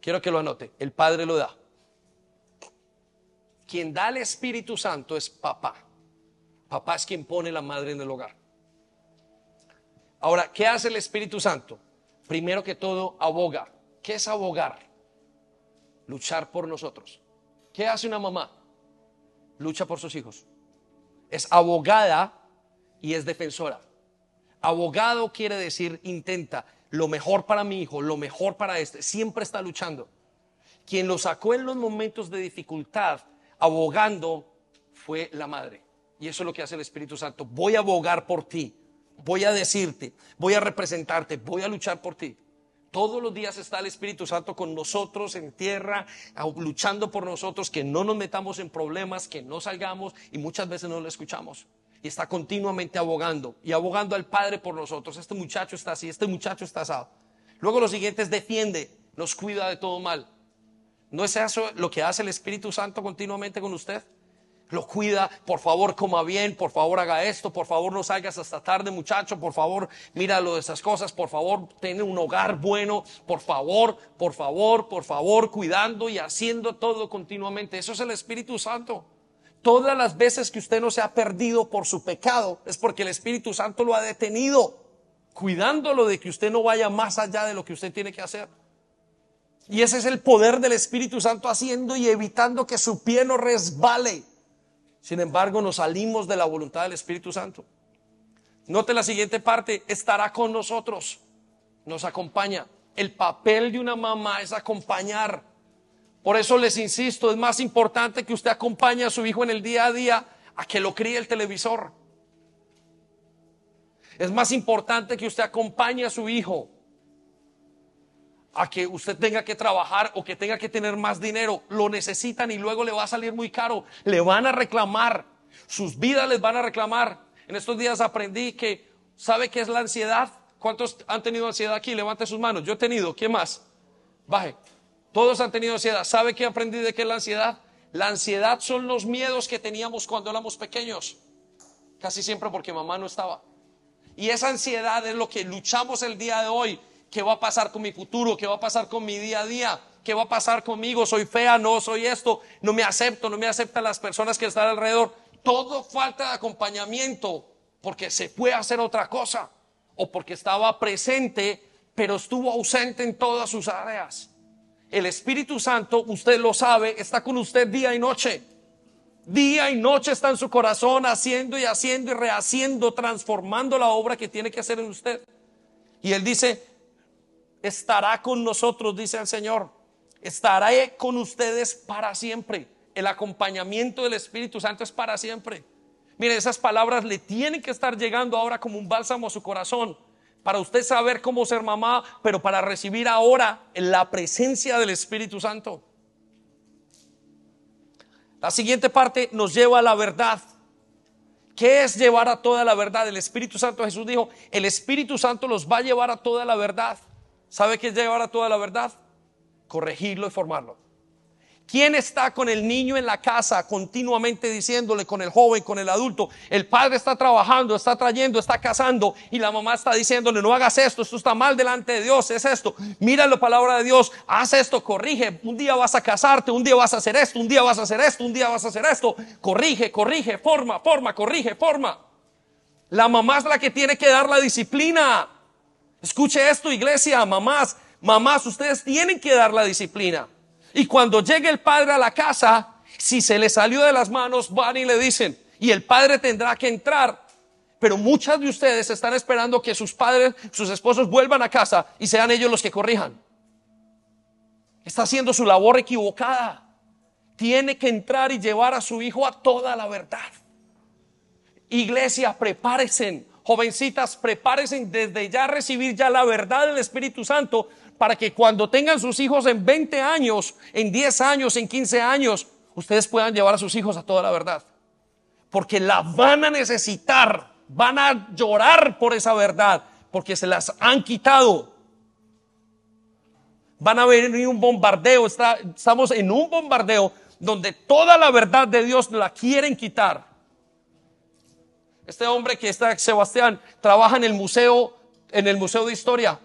Quiero que lo anote, el Padre lo da. Quien da al Espíritu Santo es papá. Papá es quien pone la madre en el hogar. Ahora, ¿qué hace el Espíritu Santo? Primero que todo, aboga. ¿Qué es abogar? Luchar por nosotros. ¿Qué hace una mamá? Lucha por sus hijos. Es abogada y es defensora. Abogado quiere decir intenta lo mejor para mi hijo, lo mejor para este. Siempre está luchando. Quien lo sacó en los momentos de dificultad, abogando, fue la madre. Y eso es lo que hace el Espíritu Santo. Voy a abogar por ti. Voy a decirte, voy a representarte, voy a luchar por ti. Todos los días está el Espíritu Santo con nosotros en tierra, luchando por nosotros, que no nos metamos en problemas, que no salgamos y muchas veces no lo escuchamos. Y está continuamente abogando y abogando al Padre por nosotros. Este muchacho está así, este muchacho está asado. Luego lo siguiente es defiende, nos cuida de todo mal. ¿No es eso lo que hace el Espíritu Santo continuamente con usted? Lo cuida, por favor coma bien, por favor haga esto, por favor no salgas hasta tarde muchacho, por favor míralo de esas cosas, por favor ten un hogar bueno, por favor, por favor, por favor, cuidando y haciendo todo continuamente. Eso es el Espíritu Santo. Todas las veces que usted no se ha perdido por su pecado es porque el Espíritu Santo lo ha detenido, cuidándolo de que usted no vaya más allá de lo que usted tiene que hacer. Y ese es el poder del Espíritu Santo haciendo y evitando que su pie no resbale. Sin embargo, nos salimos de la voluntad del Espíritu Santo. Note la siguiente parte, estará con nosotros, nos acompaña. El papel de una mamá es acompañar. Por eso les insisto, es más importante que usted acompañe a su hijo en el día a día a que lo críe el televisor. Es más importante que usted acompañe a su hijo a que usted tenga que trabajar o que tenga que tener más dinero. Lo necesitan y luego le va a salir muy caro. Le van a reclamar. Sus vidas les van a reclamar. En estos días aprendí que, ¿sabe qué es la ansiedad? ¿Cuántos han tenido ansiedad aquí? Levante sus manos. Yo he tenido. ¿Quién más? Baje. Todos han tenido ansiedad. ¿Sabe qué aprendí de qué es la ansiedad? La ansiedad son los miedos que teníamos cuando éramos pequeños. Casi siempre porque mamá no estaba. Y esa ansiedad es lo que luchamos el día de hoy ¿Qué va a pasar con mi futuro? ¿Qué va a pasar con mi día a día? ¿Qué va a pasar conmigo? ¿Soy fea? ¿No soy esto? ¿No me acepto? ¿No me aceptan las personas que están alrededor? Todo falta de acompañamiento porque se puede hacer otra cosa o porque estaba presente pero estuvo ausente en todas sus áreas. El Espíritu Santo, usted lo sabe, está con usted día y noche. Día y noche está en su corazón haciendo y haciendo y rehaciendo, transformando la obra que tiene que hacer en usted. Y él dice, estará con nosotros, dice el Señor. Estará con ustedes para siempre. El acompañamiento del Espíritu Santo es para siempre. Mire, esas palabras le tienen que estar llegando ahora como un bálsamo a su corazón. Para usted saber cómo ser mamá, pero para recibir ahora la presencia del Espíritu Santo. La siguiente parte nos lleva a la verdad. ¿Qué es llevar a toda la verdad? El Espíritu Santo, Jesús dijo, el Espíritu Santo los va a llevar a toda la verdad. ¿Sabe qué es llevar a toda la verdad? Corregirlo y formarlo. ¿Quién está con el niño en la casa continuamente diciéndole con el joven, con el adulto? El padre está trabajando, está trayendo, está casando y la mamá está diciéndole, no hagas esto, esto está mal delante de Dios, es esto. Mira la palabra de Dios, haz esto, corrige. Un día vas a casarte, un día vas a hacer esto, un día vas a hacer esto, un día vas a hacer esto. Corrige, corrige, forma, forma, corrige, forma. La mamá es la que tiene que dar la disciplina. Escuche esto, iglesia, mamás, mamás, ustedes tienen que dar la disciplina. Y cuando llegue el padre a la casa, Si se le salió de las manos, van y le dicen, y el padre tendrá que entrar. Pero muchas de ustedes están esperando que sus padres, sus esposos vuelvan a casa y sean ellos los que corrijan. Está haciendo su labor equivocada. Tiene que entrar y llevar a su hijo a toda la verdad. Iglesia, prepárense. Jovencitas, prepárense desde ya a recibir ya la verdad del Espíritu Santo para que cuando tengan sus hijos en 20 años, en 10 años, en 15 años, ustedes puedan llevar a sus hijos a toda la verdad. Porque la van a necesitar, van a llorar por esa verdad, porque se las han quitado. Van a venir un bombardeo, estamos en un bombardeo donde toda la verdad de Dios la quieren quitar. Este hombre que está, Sebastián, trabaja en el museo, en el museo de historia,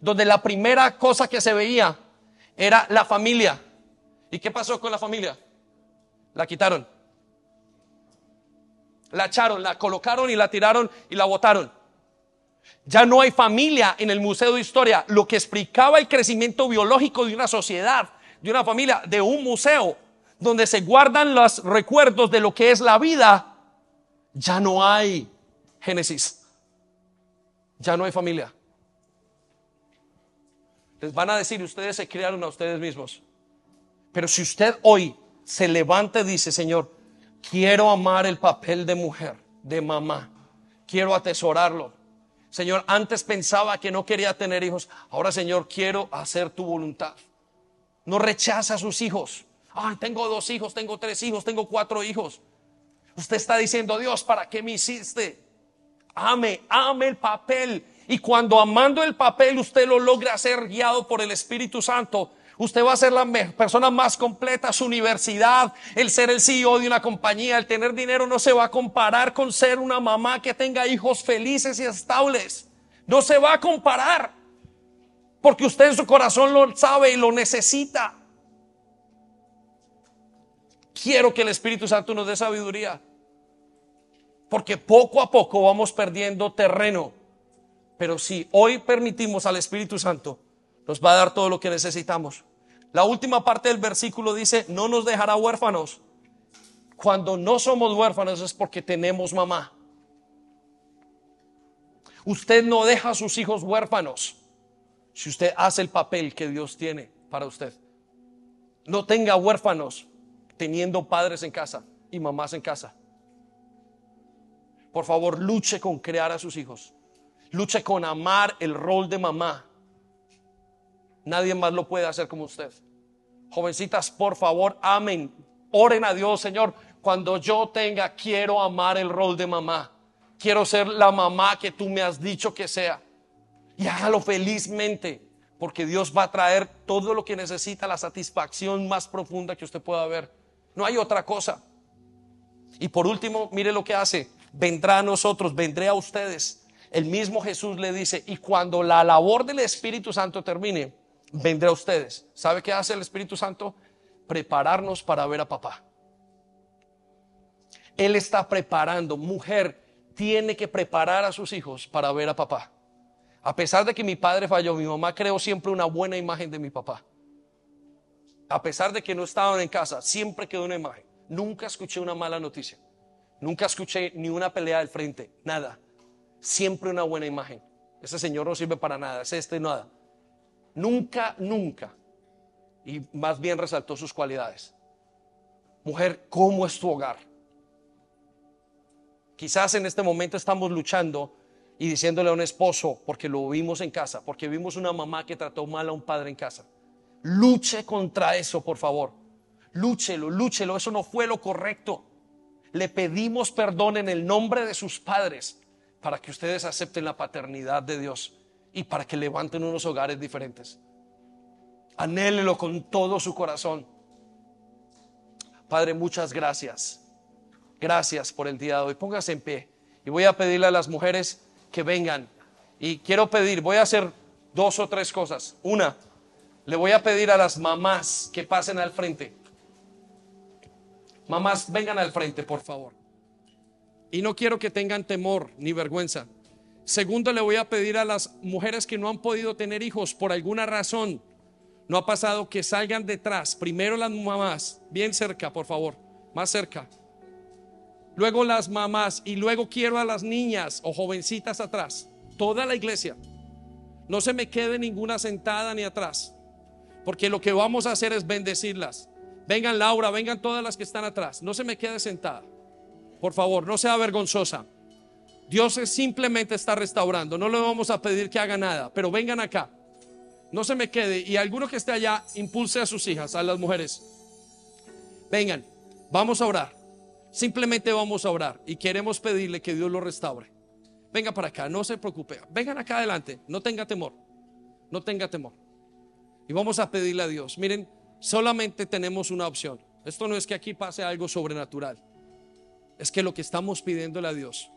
donde la primera cosa que se veía era la familia. ¿Y qué pasó con la familia? La quitaron. La echaron, la colocaron y la tiraron y la botaron. Ya no hay familia en el Museo de Historia. Lo que explicaba el crecimiento biológico de una sociedad, de una familia, de un museo, donde se guardan los recuerdos de lo que es la vida, ya no hay Génesis. Ya no hay familia. Les van a decir, ustedes se criaron a ustedes mismos. Pero si usted hoy se levanta y dice, Señor, quiero amar el papel de mujer, de mamá, quiero atesorarlo. Señor, antes pensaba que no quería tener hijos, ahora Señor, quiero hacer tu voluntad. No rechaza a sus hijos. Ay, tengo dos hijos, tengo tres hijos, tengo cuatro hijos. Usted está diciendo, Dios, ¿para qué me hiciste? Ame, ame el papel. Y cuando amando el papel usted lo logra ser guiado por el Espíritu Santo, Usted va a ser la persona más completa, su universidad, el ser el CEO de una compañía, el tener dinero no se va a comparar con ser una mamá que tenga hijos felices y estables. No se va a comparar. Porque usted en su corazón lo sabe y lo necesita. Quiero que el Espíritu Santo nos dé sabiduría. Porque poco a poco vamos perdiendo terreno. Pero si hoy permitimos al Espíritu Santo, nos va a dar todo lo que necesitamos. La última parte del versículo dice, no nos dejará huérfanos. Cuando no somos huérfanos es porque tenemos mamá. Usted no deja a sus hijos huérfanos si usted hace el papel que Dios tiene para usted. No tenga huérfanos teniendo padres en casa y mamás en casa. Por favor, luche con crear a sus hijos. Luche con amar el rol de mamá Nadie más lo puede hacer como usted. Jovencitas, por favor, amen. Oren a Dios, Señor. Cuando yo tenga, quiero amar el rol de mamá. Quiero ser la mamá que tú me has dicho que sea. Y hágalo felizmente, porque Dios va a traer todo lo que necesita, la satisfacción más profunda que usted pueda ver. No hay otra cosa. Y por último, mire lo que hace. Vendrá a nosotros, vendré a ustedes. El mismo Jesús le dice, y cuando la labor del Espíritu Santo termine, vendré a ustedes. ¿Sabe qué hace el Espíritu Santo? Prepararnos para ver a papá. Él está preparando. Mujer tiene que preparar a sus hijos para ver a papá. A pesar de que mi padre falló, mi mamá creó siempre una buena imagen de mi papá. A pesar de que no estaban en casa, siempre quedó una imagen. Nunca escuché una mala noticia. Nunca escuché ni una pelea del frente. Nada. Siempre una buena imagen. Ese señor no sirve para nada. Es este nada. Nunca, nunca. Y más bien resaltó sus cualidades. Mujer, ¿cómo es tu hogar? Quizás en este momento estamos luchando y diciéndole a un esposo, porque lo vimos en casa, porque vimos una mamá que trató mal a un padre en casa. Luche contra eso, por favor. Lúchelo, lúchelo, eso no fue lo correcto. Le pedimos perdón en el nombre de sus padres para que ustedes acepten la paternidad de Dios y para que levanten unos hogares diferentes. Anhélelo con todo su corazón. Padre, muchas gracias. Gracias por el día de hoy. Póngase en pie. Y voy a pedirle a las mujeres que vengan. Y quiero pedir, voy a hacer dos o tres cosas. Una, le voy a pedir a las mamás que pasen al frente. Mamás, vengan al frente, por favor. Y no quiero que tengan temor ni vergüenza. Segundo, le voy a pedir a las mujeres que no han podido tener hijos por alguna razón, ¿No ha pasado que salgan detrás? Primero las mamás, bien cerca, por favor, más cerca. Luego las mamás y luego quiero a las niñas o jovencitas atrás. Toda la iglesia. No se me quede ninguna sentada ni atrás. Porque lo que vamos a hacer es bendecirlas. Vengan Laura, vengan todas las que están atrás. No se me quede sentada. Por favor, no sea vergonzosa. Dios simplemente está restaurando. No le vamos a pedir que haga nada, pero vengan acá. No se me quede. Y alguno que esté allá, impulse a sus hijas, a las mujeres. Vengan, vamos a orar. Simplemente vamos a orar y queremos pedirle que Dios lo restaure. Venga para acá, no se preocupe. Vengan acá adelante, no tenga temor. No tenga temor. Y vamos a pedirle a Dios. Miren, solamente tenemos una opción. Esto no es que aquí pase algo sobrenatural. Es que lo que estamos pidiéndole a Dios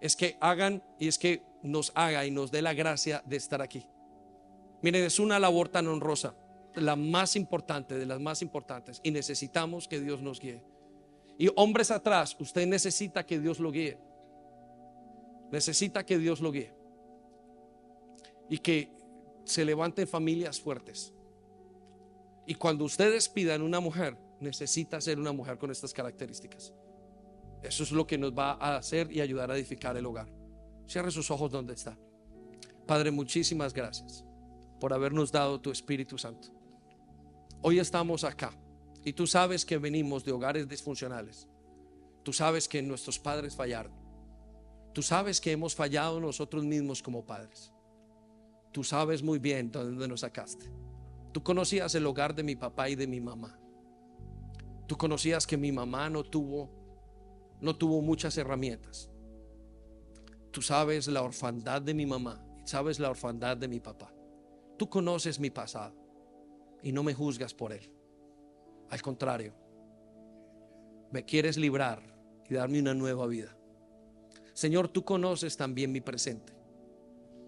es que hagan y es que nos haga y nos dé la gracia de estar aquí. Miren, es una labor tan honrosa, la más importante de las más importantes, y necesitamos que Dios nos guíe. Y hombres atrás, usted necesita que Dios lo guíe. Necesita que Dios lo guíe. Y que se levanten familias fuertes. Y cuando ustedes pidan una mujer, necesita ser una mujer con estas características. Eso es lo que nos va a hacer y ayudar a edificar el hogar. Cierre sus ojos donde está. Padre, muchísimas gracias por habernos dado tu Espíritu Santo. Hoy estamos acá y tú sabes que venimos de hogares disfuncionales. Tú sabes que nuestros padres fallaron. Tú sabes que hemos fallado nosotros mismos como padres. Tú sabes muy bien de dónde nos sacaste. Tú conocías el hogar de mi papá y de mi mamá. Tú conocías que mi mamá no tuvo no tuvo muchas herramientas. Tú sabes la orfandad de mi mamá, sabes la orfandad de mi papá. Tú conoces mi pasado y no me juzgas por él. Al contrario, me quieres librar y darme una nueva vida. Señor, tú conoces también mi presente.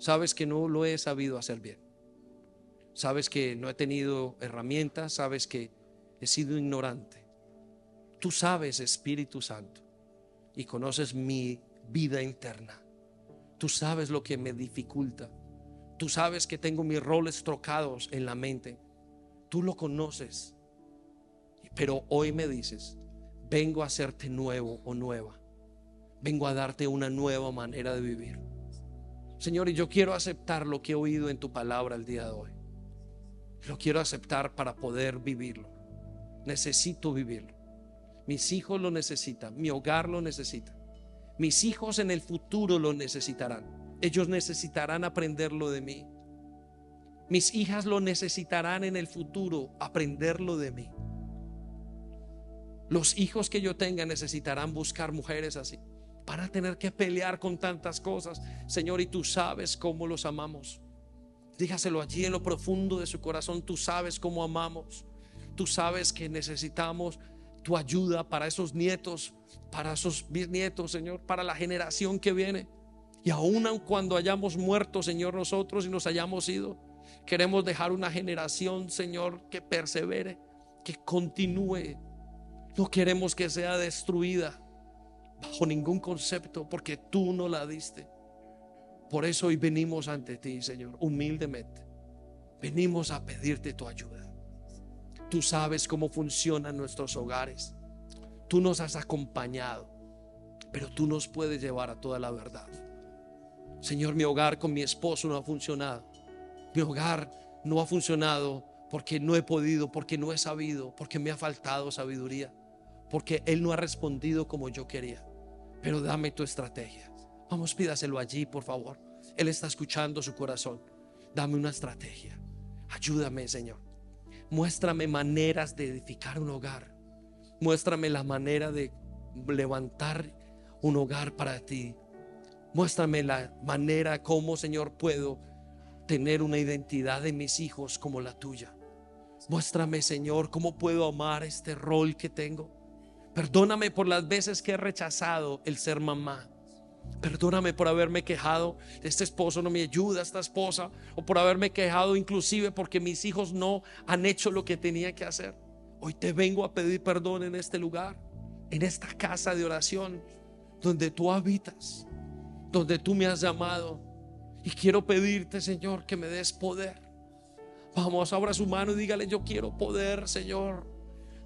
Sabes que no lo he sabido hacer bien. Sabes que no he tenido herramientas, sabes que he sido ignorante. Tú sabes, Espíritu Santo, y conoces mi vida interna. Tú sabes lo que me dificulta. Tú sabes que tengo mis roles trocados en la mente. Tú lo conoces. Pero hoy me dices, vengo a hacerte nuevo o nueva. Vengo a darte una nueva manera de vivir. Señor, y yo quiero aceptar lo que he oído en tu palabra el día de hoy. Lo quiero aceptar para poder vivirlo. Necesito vivirlo. Mis hijos lo necesitan, mi hogar lo necesita. Mis hijos en el futuro lo necesitarán. Ellos necesitarán aprenderlo de mí. Mis hijas lo necesitarán en el futuro, aprenderlo de mí. Los hijos que yo tenga necesitarán buscar mujeres así. Para tener que pelear con tantas cosas. Señor, y tú sabes cómo los amamos. Dígaselo allí en lo profundo de su corazón. Tú sabes cómo amamos. Tú sabes que necesitamos tu ayuda para esos nietos, para esos bisnietos, Señor, para la generación que viene. Y aun cuando hayamos muerto, Señor, nosotros y nos hayamos ido, queremos dejar una generación, Señor, que persevere, que continúe. No queremos que sea destruida bajo ningún concepto, porque tú no la diste. Por eso hoy venimos ante ti, Señor, humildemente. Venimos a pedirte tu ayuda. Tú sabes cómo funcionan nuestros hogares. Tú nos has acompañado, pero tú nos puedes llevar a toda la verdad. Señor, mi hogar con mi esposo no ha funcionado. Mi hogar no ha funcionado porque no he podido, porque no he sabido, porque me ha faltado sabiduría, porque Él no ha respondido como yo quería. Pero dame tu estrategia. Vamos, pídaselo allí, por favor. Él está escuchando su corazón. Dame una estrategia. Ayúdame, Señor. Muéstrame maneras de edificar un hogar. Muéstrame la manera de levantar un hogar para ti. Muéstrame la manera como, Señor, puedo tener una identidad de mis hijos como la tuya. Muéstrame, Señor, cómo puedo amar este rol que tengo. Perdóname por las veces que he rechazado el ser mamá. Perdóname por haberme quejado, este esposo no me ayuda, esta esposa, o por haberme quejado inclusive porque mis hijos no han hecho lo que tenía que hacer. Hoy te vengo a pedir perdón en este lugar, en esta casa de oración, donde tú habitas, donde tú me has llamado. Y quiero pedirte, Señor, que me des poder Vamos, abra su mano y dígale, yo quiero poder, Señor,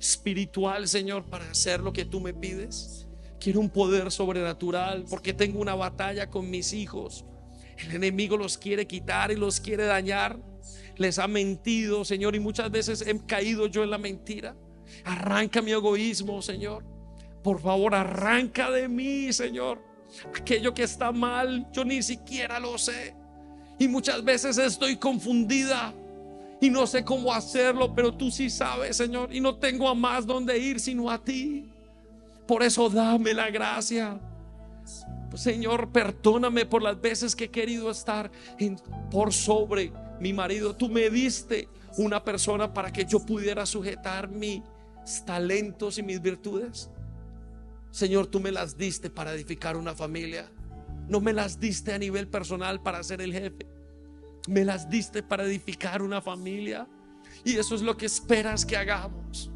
espiritual, Señor, para hacer lo que tú me pides. Quiero un poder sobrenatural porque tengo una batalla con mis hijos. El enemigo los quiere quitar y los quiere dañar. Les ha mentido, Señor, y muchas veces he caído yo en la mentira. Arranca mi egoísmo, Señor. Por favor, arranca de mí, Señor. Aquello que está mal, yo ni siquiera lo sé. Y muchas veces estoy confundida y no sé cómo hacerlo, pero tú sí sabes, Señor. Y no tengo a más donde ir sino a ti. Por eso dame la gracia. Señor, perdóname por las veces que he querido estar por sobre mi marido. Tú me diste una persona para que yo pudiera sujetar mis talentos y mis virtudes. Señor, tú me las diste para edificar una familia. No me las diste a nivel personal para ser el jefe. Me las diste para edificar una familia. Y eso es lo que esperas que hagamos.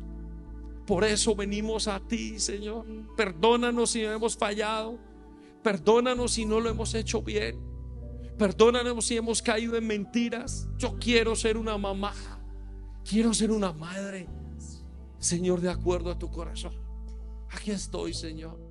Por eso venimos a ti, Señor. Perdónanos si hemos fallado. Perdónanos si no lo hemos hecho bien. Perdónanos si hemos caído en mentiras. Yo quiero ser una mamá. Quiero ser una madre. Señor, de acuerdo a tu corazón. Aquí estoy, Señor.